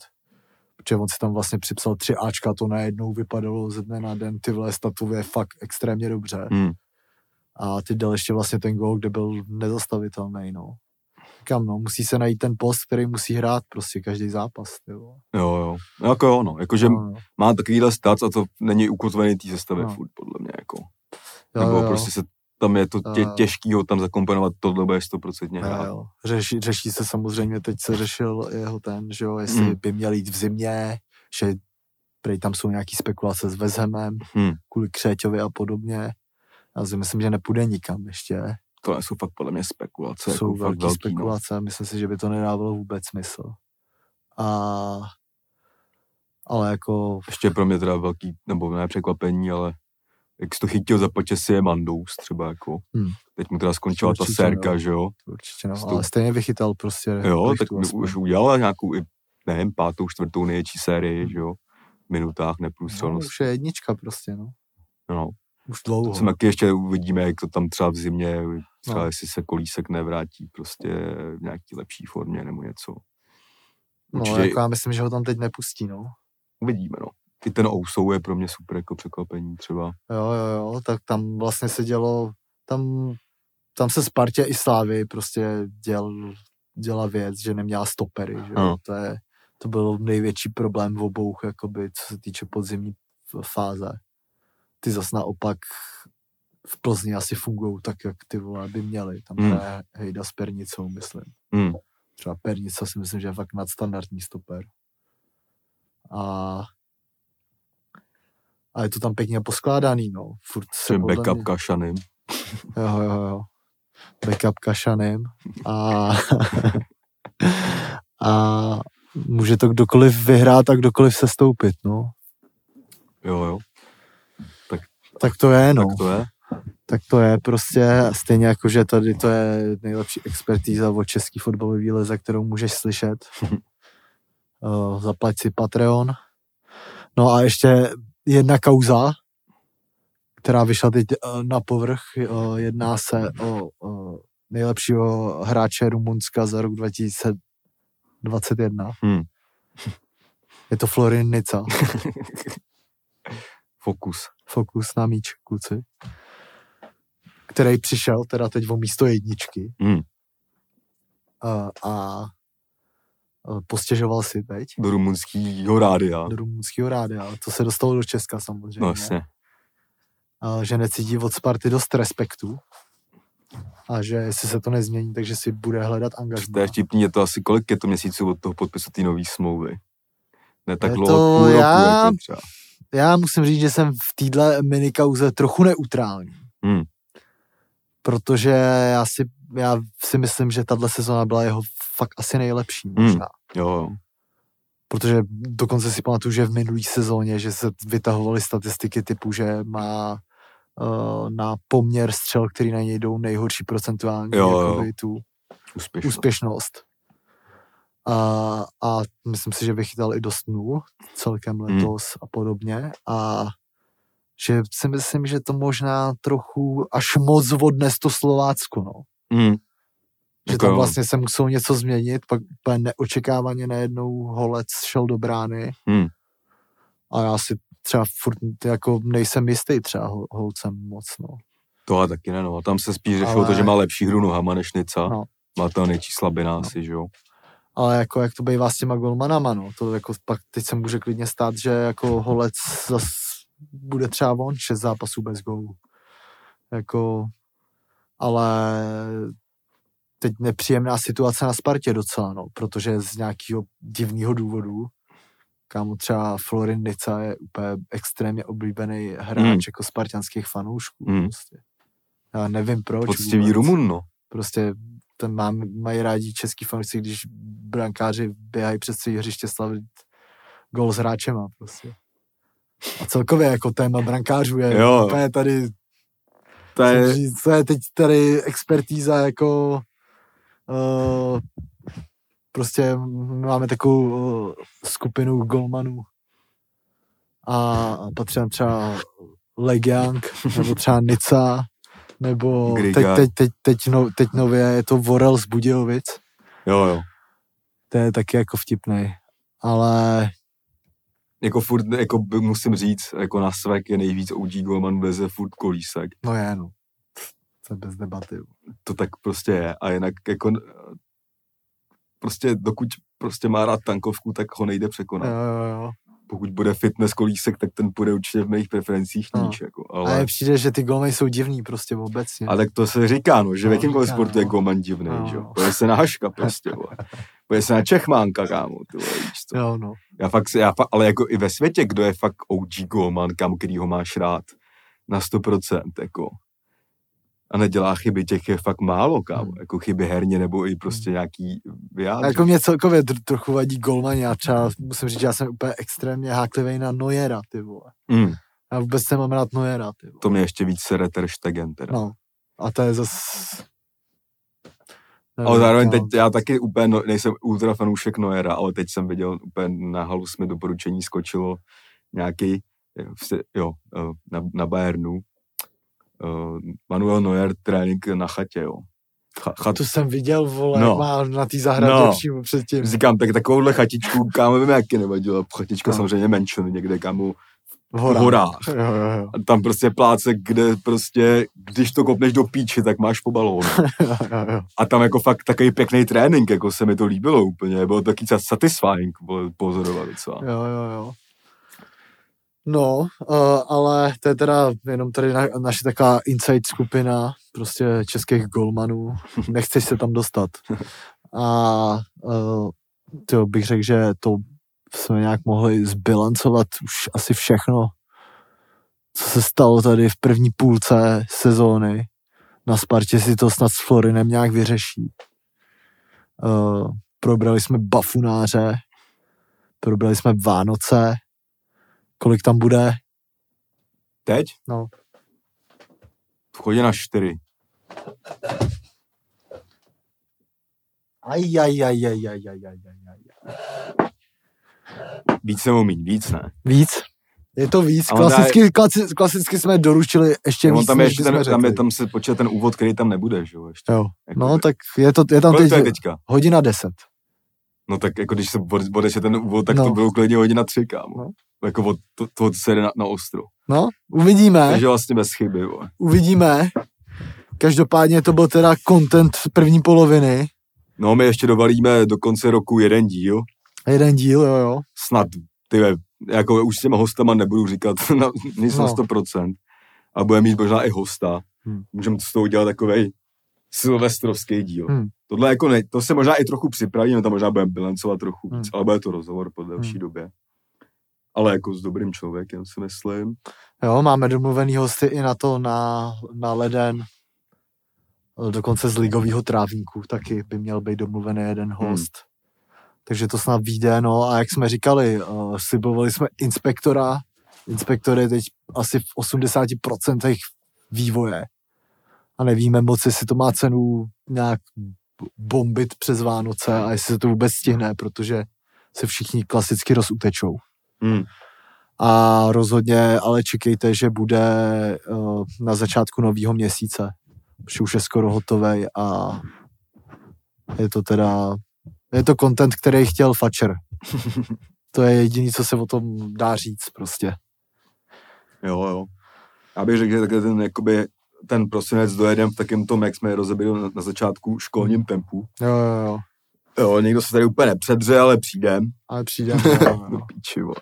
Protože on si tam vlastně připsal tři Ačka, to najednou vypadalo ze dne na den, ty vole statově fakt extrémně dobře. Hmm. A ty dal ještě vlastně ten gól, kde byl nezastavitelný, no. Říkám, no, musí se najít ten post, který musí hrát prostě každý zápas, vole. Jo, jo. No, jako jo, no. Jakože No, no. má takovýhle stat a to není ukotvený té sestavě No. furt, podle mě, jako. Jo, Nebo jo, jo. prostě se tam je to tě, Jo. těžký ho tam zakomponovat, tohle bude stoprocentně Jo, hrát. jo. Řeší, řeší se samozřejmě, teď se řešil jeho ten, že jo, jestli Mm. by měl jít v zimě, že prej tam jsou nějaký spekulace s Vezhemem, Hmm. kvůli Křéťovi a podobně. Já si myslím, že nepůjde nikam ještě. To jsou fakt podle mě spekulace. Jsou jako velký velký, no. spekulace, myslím si, že by to nedávalo vůbec smysl. A ale jako Ještě pro mě teda velký, nebo ne překvapení, ale jak jsi to chytil za počasí je Mandous třeba jako. Hmm. Teď mu teda skončila ta Určitě, sérka, no. že jo. určitě no, Stou- ale stejně vychytal prostě Jo, tak už udělala nějakou i, nevím, pátou, čtvrtou největší sérii, že jo. V minutách no, neprůstřelnost. už je jednička prostě, no. No, Už dlouho. to jsem taky ještě uvidíme, jak to tam třeba v zimě, třeba No. jestli se kolísek nevrátí prostě v nějaký lepší formě nebo něco. no, určitě- jako já myslím, že ho tam teď nepustí, no. Uvidíme, no. I ten Ousou je pro mě super jako překvapení třeba. Jo, jo, jo, tak tam vlastně se dělo, tam, tam se Spartě i Slávy prostě děl, děla věc, že neměla stopery, že jo? Ano. To, je, to byl největší problém v obou, jakoby, co se týče podzimní fáze. Ty zas naopak v Plzni asi fungují tak, jak ty vole by měly. Tam Hmm. hraje Hejda s Pernicou, myslím. Hmm. třeba Pernica si myslím, že je fakt nadstandardní stoper. A, a je to tam pěkně poskládaný, no. Furt se backup mě- Kašanym. Jo, jo, jo. Backup Kašanem. A, <laughs> a může to kdokoliv vyhrát a kdokoliv se stoupit, no. Jo, jo, Tak to je, no. tak to je. Tak to je prostě stejně jako, že tady to je nejlepší expertíza o český fotbalový lize, kterou můžeš slyšet. <laughs> uh, zaplať si Patreon. No a ještě jedna kauza, která vyšla teď uh, na povrch. Uh, jedná se o nejlepšího hráče Rumunska za rok 2021. Hmm. Je to Florin Nica. <laughs> Fokus. Fokus na míč, kluci. Který přišel teda teď o místo jedničky. Hmm. a, a postěžoval si teď Do rumunského rádia. do rumunského rádia, ale to se dostalo do Česka samozřejmě. No jasně. A že necítí od Sparty dost respektu a že jestli se to nezmění, takže si bude hledat To angažma. je vtipný, je to asi kolik je to měsíců od toho podpisu té nové smlouvy? Ne tak Je dlouho, to- půl roku já- jako třeba. Já musím říct, že jsem v téhle minikauze trochu neutrální. Hmm. Protože já si, já si myslím, že tahle sezona byla jeho fakt asi nejlepší Hmm. možná. Jo, jo. Protože dokonce si pamatuju, že v minulý sezóně, že se vytahovaly statistiky typu, že má uh, na poměr střel, který na něj jdou nejhorší procentuální Jo, jo. tu Úspěšně. úspěšnost. A, a myslím si, že vychytal i dost nul celkem Hmm. letos a podobně. A že si myslím, že to možná trochu až moc odnes to Slovácko, no. Hmm. Že Jako tam vlastně se muselo něco změnit, pak úplně neočekávaně najednou holec šel do brány Hmm. a já si třeba furt jako nejsem jistý třeba hol, holcem moc, no. To a taky ne, no. Tam se spíš řešilo Ale- to, že má lepší hru nohama než Nica. No. Má to nejčí slabina asi, že jo. Ale jako jak to bývá s těma golmanama, no, to jako pak teď se může klidně stát, že jako holec zas bude třeba on šest zápasů bez gólu. Jako, ale teď nepříjemná situace na Spartě docela, no, protože z nějakého divného důvodu, kámo třeba Florin Nica je úplně extrémně oblíbený hráč Hmm. jako spartianských fanoušků. Hmm. Prostě. Já nevím proč. Poctivý vůbec Rumun, no. prostě ten má, mají rádi český fanoušci, když brankáři běhají přes celý hřiště slavit gol s hráčema prostě. A celkově jako téma brankářů je Jo. úplně tady, To je, říct, to je teď tady expertíza jako uh, prostě máme takovou uh, skupinu golmanů a patří třeba Legiang, nebo třeba Nica, nebo teď, teď, teď, teď, no, teď nově je to Vorel z Budějovic, jo, jo. to je taky jako vtipný, ale Jako furt, jako musím říct, jako na svek je nejvíc OG Golman veze furt kolísek. no je no, to je bez debaty. To tak prostě je. A jinak jako prostě dokud prostě má rád tankovku, tak ho nejde překonat. Jo, jo, jo. Pokud bude fitness kolísek, tak ten půjde určitě v mých preferencích No. níž. Jako, Ale ale, přijde, že ty golmy jsou divný prostě obecně. a tak to se říká, no, že No, v jakýmkoliv říká, sportu je no. Golman divný, No. že jo. Se na haška prostě, vole. Poje se na Čechmánka, kámo, ty vole, víš co. Jo, no. Já fakt, já fakt, ale jako i ve světě, kdo je fakt OG Golman, kam, který ho máš rád, na 100%, jako. A nedělá chyby, těch je fakt málo, kámo. Hmm. Jako chyby herně, nebo i prostě nějaký vyjádření. Jako mě celkově tr- trochu vadí golmani a třeba musím říct, že já jsem úplně extrémně háklivý na Neuera, ty vole. Mm, Já vůbec nemám rád Neuera, ty vole. to mě ještě víc sere Ter Stegen, teda. No. A to je zas... Ale zároveň no. teď já taky úplně no, nejsem ultra fanoušek Noera, ale teď jsem viděl úplně na halu jsme doporučení skočilo nějaký, jo, vsi- jo, eh, na, na Bayernu, eh, Manuel Neuer trénink na chatě, jo. Cha, chat, To jsem viděl, vole, No. má na té zahradě No. přímo předtím. říkám, tak takovouhle chatičku, kámo, vím, jak je nevadilo, chatička No. samozřejmě menšin, někde kámo V v horách. horách. Jo, jo, jo. A tam prostě pláce, kde prostě, když to kopneš do píči, tak máš po balónu. <laughs> jo, jo, jo. A tam jako fakt takový pěkný trénink, jako se mi to líbilo úplně, bylo taky satisfying pozorovat docela. Jo, jo, jo. No, uh, ale to je teda jenom tady na, naše taková inside skupina prostě českých golmanů. <laughs> Nechceš se tam dostat. a uh, to bych řekl, že to jsme nějak mohli zbilancovat už asi všechno, co se stalo tady v první půlce sezóny. Na Spartě si to snad s Florinem nějak vyřeší. Uh, probrali jsme bafunáře, probrali jsme Vánoce, kolik tam bude? Teď? No. V chodě na čtyři. Aj, aj, aj, aj, aj, aj, aj, aj, aj. Víc nebo míň, víc ne. Víc? Je to víc. A on Klasicky, klasi, klasicky jsme doručili ještě víc, tam, je ještě ten, tam, je, tam se počítá ten úvod, který tam nebude, že jo? Ještě. Jo. Jako, No, tak je, to, je tam Kolik teď, to je teďka? hodina 10. No tak jako když se bod- odeše ten úvod, tak No. to bylo klidně hodina tři, kámo. No. Jako od to, to se jde na, na ostro. No, uvidíme, Takže vlastně bez chyby, vole. uvidíme. Každopádně to byl teda content první poloviny. No my ještě dovalíme do konce roku jeden díl. Jeden díl, jo, jo. Snad, ty ve, jako už s těma hostama nebudu říkat <laughs> na, nic No. na 100%. A bude mít možná i hosta. Hmm. Můžeme z toho udělat takovej silvestrovský díl. Hmm. Tohle jako ne, to se možná i trochu připravíme, tam možná budeme bilancovat trochu Hmm. víc, ale bude to rozhovor po delší Hmm. době. Ale jako s dobrým člověkem si myslím. Jo, máme domluvený hosty i na to na, na leden. Dokonce z ligového trávníku taky by měl být domluvený jeden host. Takže to snad vyjde, no a jak jsme říkali, uh, slibovali jsme inspektora. Inspektor je teď asi v 80% vývoje. A nevíme moc, jestli to má cenu nějak bombit přes Vánoce a jestli se to vůbec stihne, protože se všichni klasicky rozutečou. Hmm. A rozhodně ale čekejte, že bude uh, na začátku nového měsíce. Že už je skoro hotový a je to teda, je to content, který chtěl Fatcher. <laughs> To je jediný, co se o tom dá říct prostě. Jo, jo. Já bych řekl, že takhle ten, jakoby, ten prosinec dojedem v takém tom, jak jsme je rozebili na, na začátku, školním tempu. Jo, jo, jo. Jo, někdo se tady úplně nepředře, ale přijdem. Ale přijde. jo, <laughs> Do jo. píči, vole.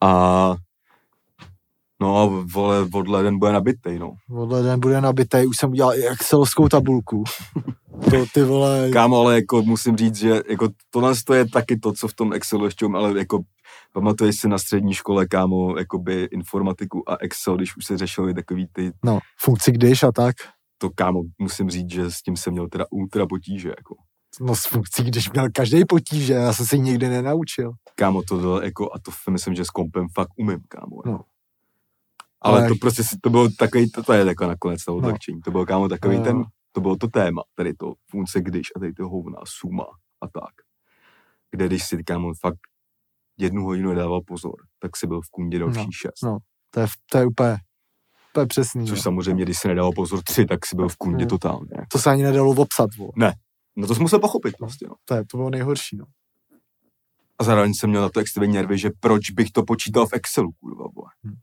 A no, vole, od leden bude nabitej, no. Odle den bude nabitej, už jsem udělal i excelovskou tabulku. To ty vole, Kámo, ale jako musím říct, že jako tohle to je taky to, co v tom Excelu ještě, ale jako pamatuješ si na střední škole, kámo, jakoby informatiku a Excel, když už se řešili takový ty, no, funkci když a tak. to kámo, musím říct, že s tím jsem měl teda ultra potíže, jako. No s funkcí, když měl každý potíže, já jsem se nikdy nenaučil. Kámo, to bylo jako, a to myslím, že s kompem fakt umím, kámo. No. Jako. Ale, Ale- to prostě, to bylo takový, to, to je jako nakonec to No. odlehčení. To bylo, kámo, takový No. ten, to bylo to téma, tady to funkce když a tady to hovna, suma a tak. Kde když si, kámo, fakt jednu hodinu nedával pozor, tak si byl v kundě další No, šest. no. To je, to je úplně, úplně přesný. Což no. samozřejmě, když si nedával pozor tři, tak si byl v kundě totálně. To se ani nedalo obsat, vo. No to jsem musel pochopit prostě, no. To, je, to bylo nejhorší, no. A zároveň jsem měl na to extrémní nervy, že proč bych to počítal v Excelu, kurva, vole. Hmm.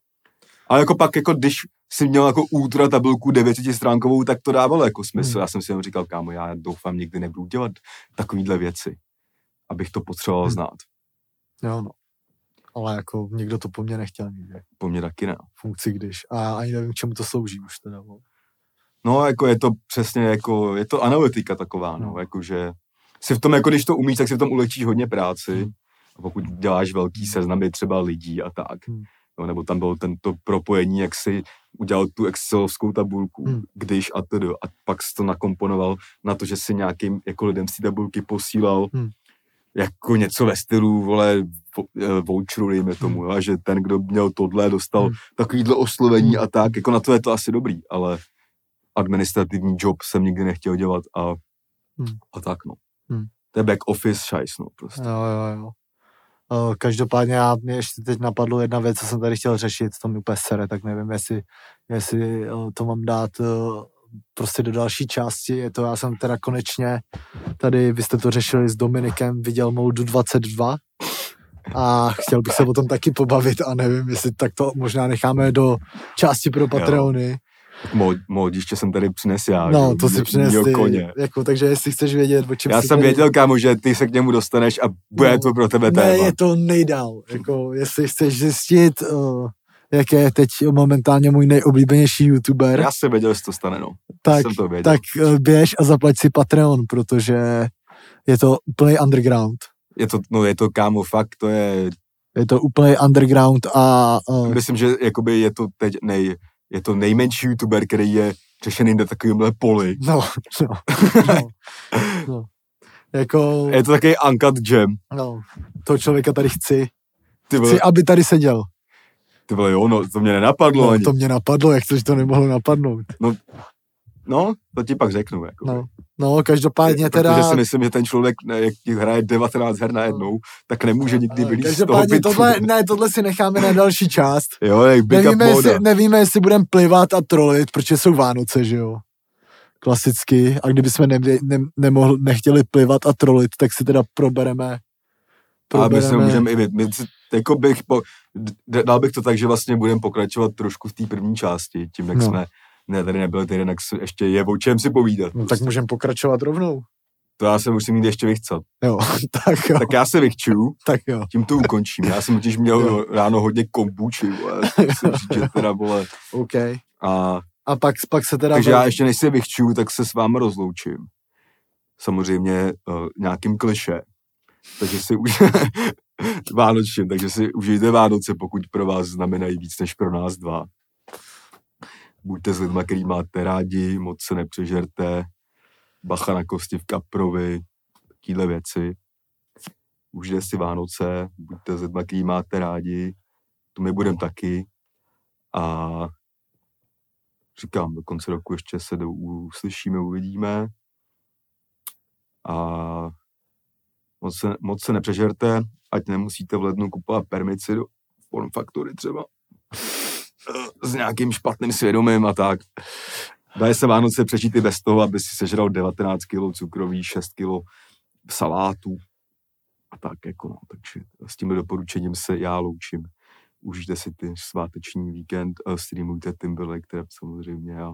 Ale jako pak, jako když si měl jako ultra tabulku 900 stránkovou, tak to dávalo jako smysl. Hmm. Já jsem si jenom říkal, kámo, já doufám, nikdy nebudu dělat takovýhle věci, abych to potřeboval Hmm. znát. Jo, no. Ale jako nikdo to po mně nechtěl nikdy. Po mně taky ne. Funkci když. A ani nevím, k čemu to slouží už teda. Vo. No, jako je to přesně jako, je to analytika taková, no, No. jakože si v tom, jako když to umíš, tak si v tom ulečíš hodně práci. Hmm. A pokud děláš velký seznamy třeba lidí a tak, Hmm. no, nebo tam bylo tento propojení, jak si udělal tu excelovskou tabulku, Hmm. když a tedy, a pak si to nakomponoval na to, že si nějakým jako lidem z té tabulky posílal Hmm. Jako něco ve stylu, vole, vo- eh, voucheru, dejme tomu, jo, a že ten, kdo měl tohle, dostal Hmm. takovýhle oslovení a tak, jako na to je to asi dobrý, ale administrativní job jsem nikdy nechtěl dělat a, Hmm. a tak, no. Hmm. To je back office šajs, no, prostě. Jo, jo, jo. Uh, každopádně já, mě ještě teď napadlo jedna věc, co jsem tady chtěl řešit, to mi úplně sere, tak nevím, jestli, jestli uh, to mám dát prostě do další části. Je to, já jsem teda konečně tady, vy jste to řešili s Dominikem, viděl Moldu 22 a chtěl bych se o tom taky pobavit a nevím, jestli tak to možná necháme do části pro Patreony. Mo, modiště jsem tady přines já. No, to si přines ty, koně. jako, takže jestli chceš vědět, o čem Já se jsem tady- věděl, kámo, že ty se k němu dostaneš a bude No, to pro tebe Ne, téma. je to nejdál. Jako, jestli chceš zjistit, uh, jak je teď momentálně můj nejoblíbenější youtuber, Já jsem věděl, že to stane, no. tak, jsem to věděl. tak uh, běž a zaplať si Patreon, protože Je to úplný underground. Je to, no je to kámo, fakt, to je, Je to úplný underground a uh, myslím, že jakoby je to teď nej, je to nejmenší youtuber, který je řešený na takovémhle poli. no, no, no, no. Jako, Je to takový uncut gem. no, toho člověka tady chci. Ty vole, Chci, aby tady seděl. Ty vole, jo, no, to mě nenapadlo No, ani. to mě napadlo, jak to, že to nemohlo napadnout. No, to ti pak řeknu. Jako. No, no každopádně Protože teda... si myslím, že ten člověk, ne, jak hraje 19 her najednou, tak nemůže nikdy Ale vylít z toho bytu. tohle, ne, tohle si necháme na další část. Jo, jak big up Nevíme moda. jestli, nevíme, jestli budeme plivat a trolit, protože jsou Vánoce, že jo. Klasicky. A kdyby jsme nevě, ne, nemohli, nechtěli plivat a trolit, tak si teda probereme. A my se probereme- můžeme i my, my si, jako bych po, dal bych to tak, že vlastně budeme pokračovat trošku v té první části, tím, jak No. jsme ne, tady nebyli týden, tak se ještě je o čem si povídat. No, tak prostě. můžeme pokračovat rovnou. To já se musím jít ještě vychcat. Jo, <laughs> tak jo, Tak já se vychču, <laughs> tak jo. tím to ukončím. Já jsem totiž měl Jo. ráno hodně kombuči, <laughs> že teda, vole. OK. A, A pak, pak se teda... takže vel- já ještě než se vychču, tak se s vámi rozloučím. Samozřejmě uh, nějakým kliše. Takže si už <laughs> Vánočním, takže si užijte Vánoce, pokud pro vás znamenají víc než pro nás dva. Buďte s lidma, který máte rádi, moc se nepřežerte, bacha na kosti v kaprovi, takovéhle věci. Užijte si Vánoce, buďte s lidma, který máte rádi, tu my budeme taky. A říkám, do konce roku ještě se uslyšíme, uvidíme. A moc se, moc se nepřežerte, ať nemusíte v lednu kupovat permici do Form Factory třeba Eh, s nějakým špatným svědomím a tak. Daje se Vánoce přežít i bez toho, aby si sežral 19 kg cukroví, 6 kg salátu a tak jako no. Takže s tím doporučením se já loučím. Užijte si ty sváteční víkend, uh, streamujte Timberlake, které samozřejmě a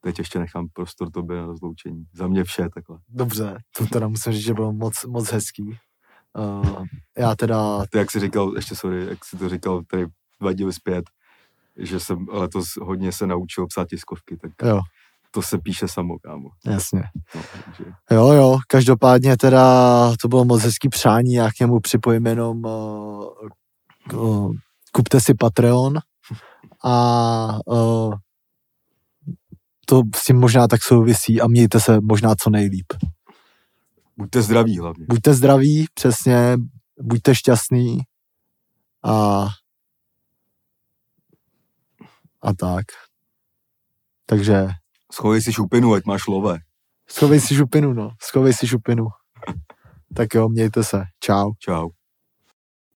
teď ještě nechám prostor tobě na rozloučení. Za mě vše takhle. Dobře, to teda musím říct, že bylo moc, moc hezký. Uh, já teda... Ty, jak jsi říkal, ještě sorry, jak jsi to říkal tady dva díly zpět, že jsem letos hodně se naučil psát tiskovky, tak Jo, to se píše samo, kámo. jasně. No, takže, Jo, jo, každopádně teda to bylo moc hezký přání, já k němu připojím jenom uh, uh, kupte si Patreon a uh, to s tím možná tak souvisí a mějte se možná co nejlíp. buďte zdraví hlavně. Buďte zdraví, přesně, buďte šťastný a a tak. Takže Schovej si šupinu, ať máš lové. schovej si šupinu, no, schovej si šupinu. <laughs> Tak jo, mějte se. Čau. Čau.